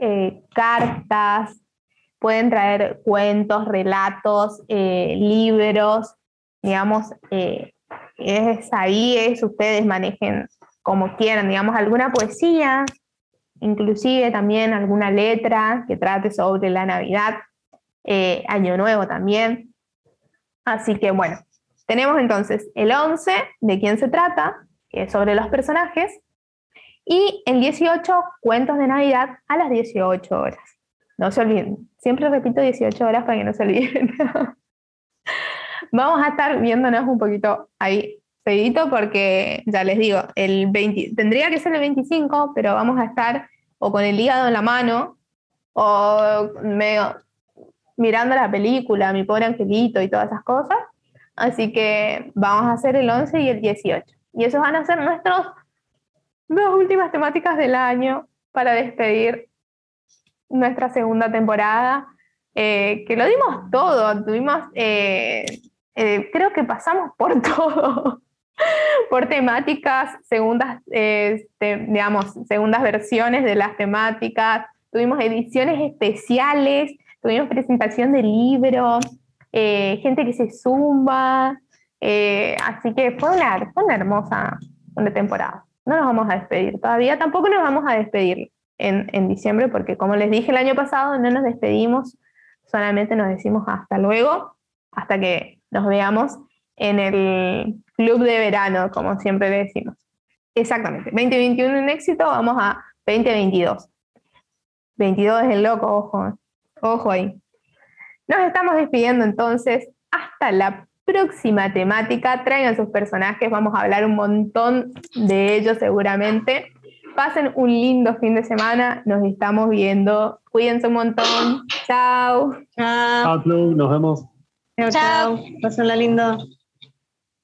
eh, cartas, pueden traer cuentos, relatos, eh, libros, digamos, es ahí, es ustedes manejen como quieran, digamos, alguna poesía, inclusive también alguna letra que trate sobre la Navidad, Año Nuevo también. Así que bueno, tenemos entonces el 11, de quién se trata, es sobre los personajes, y el 18, cuentos de Navidad a las 18 horas. No se olviden, siempre repito 18 horas para que no se olviden. *laughs* Vamos a estar viéndonos un poquito ahí seguidito porque ya les digo, el 20, tendría que ser el 25, pero vamos a estar o con el hígado en la mano o medio mirando la película, mi pobre angelito y todas esas cosas, Así que vamos a hacer el 11 y el 18. Y esos van a ser nuestras dos últimas temáticas del año para despedir nuestra segunda temporada, eh, que lo dimos todo, tuvimos, eh, eh, creo que pasamos por *laughs* todo, por temáticas, segundas, este, digamos, segundas versiones de las temáticas, tuvimos ediciones especiales, tuvimos presentación de libros, eh, gente que se zumba. Eh, así que fue una, una hermosa una temporada. No nos vamos a despedir todavía, tampoco nos vamos a despedir en, en diciembre, porque como les dije el año pasado, no nos despedimos, solamente nos decimos hasta luego, hasta que nos veamos en el club de verano, como siempre decimos. Exactamente, 2021 un éxito, vamos a 2022. 22 es el loco, ojo, ojo ahí. Nos estamos despidiendo entonces. Hasta la próxima temática. Traigan sus personajes, vamos a hablar un montón de ellos seguramente. Pasen un lindo fin de semana. Nos estamos viendo. Cuídense un montón. Chao. Chao. Nos vemos. Chao. chao. Pásenla lindo.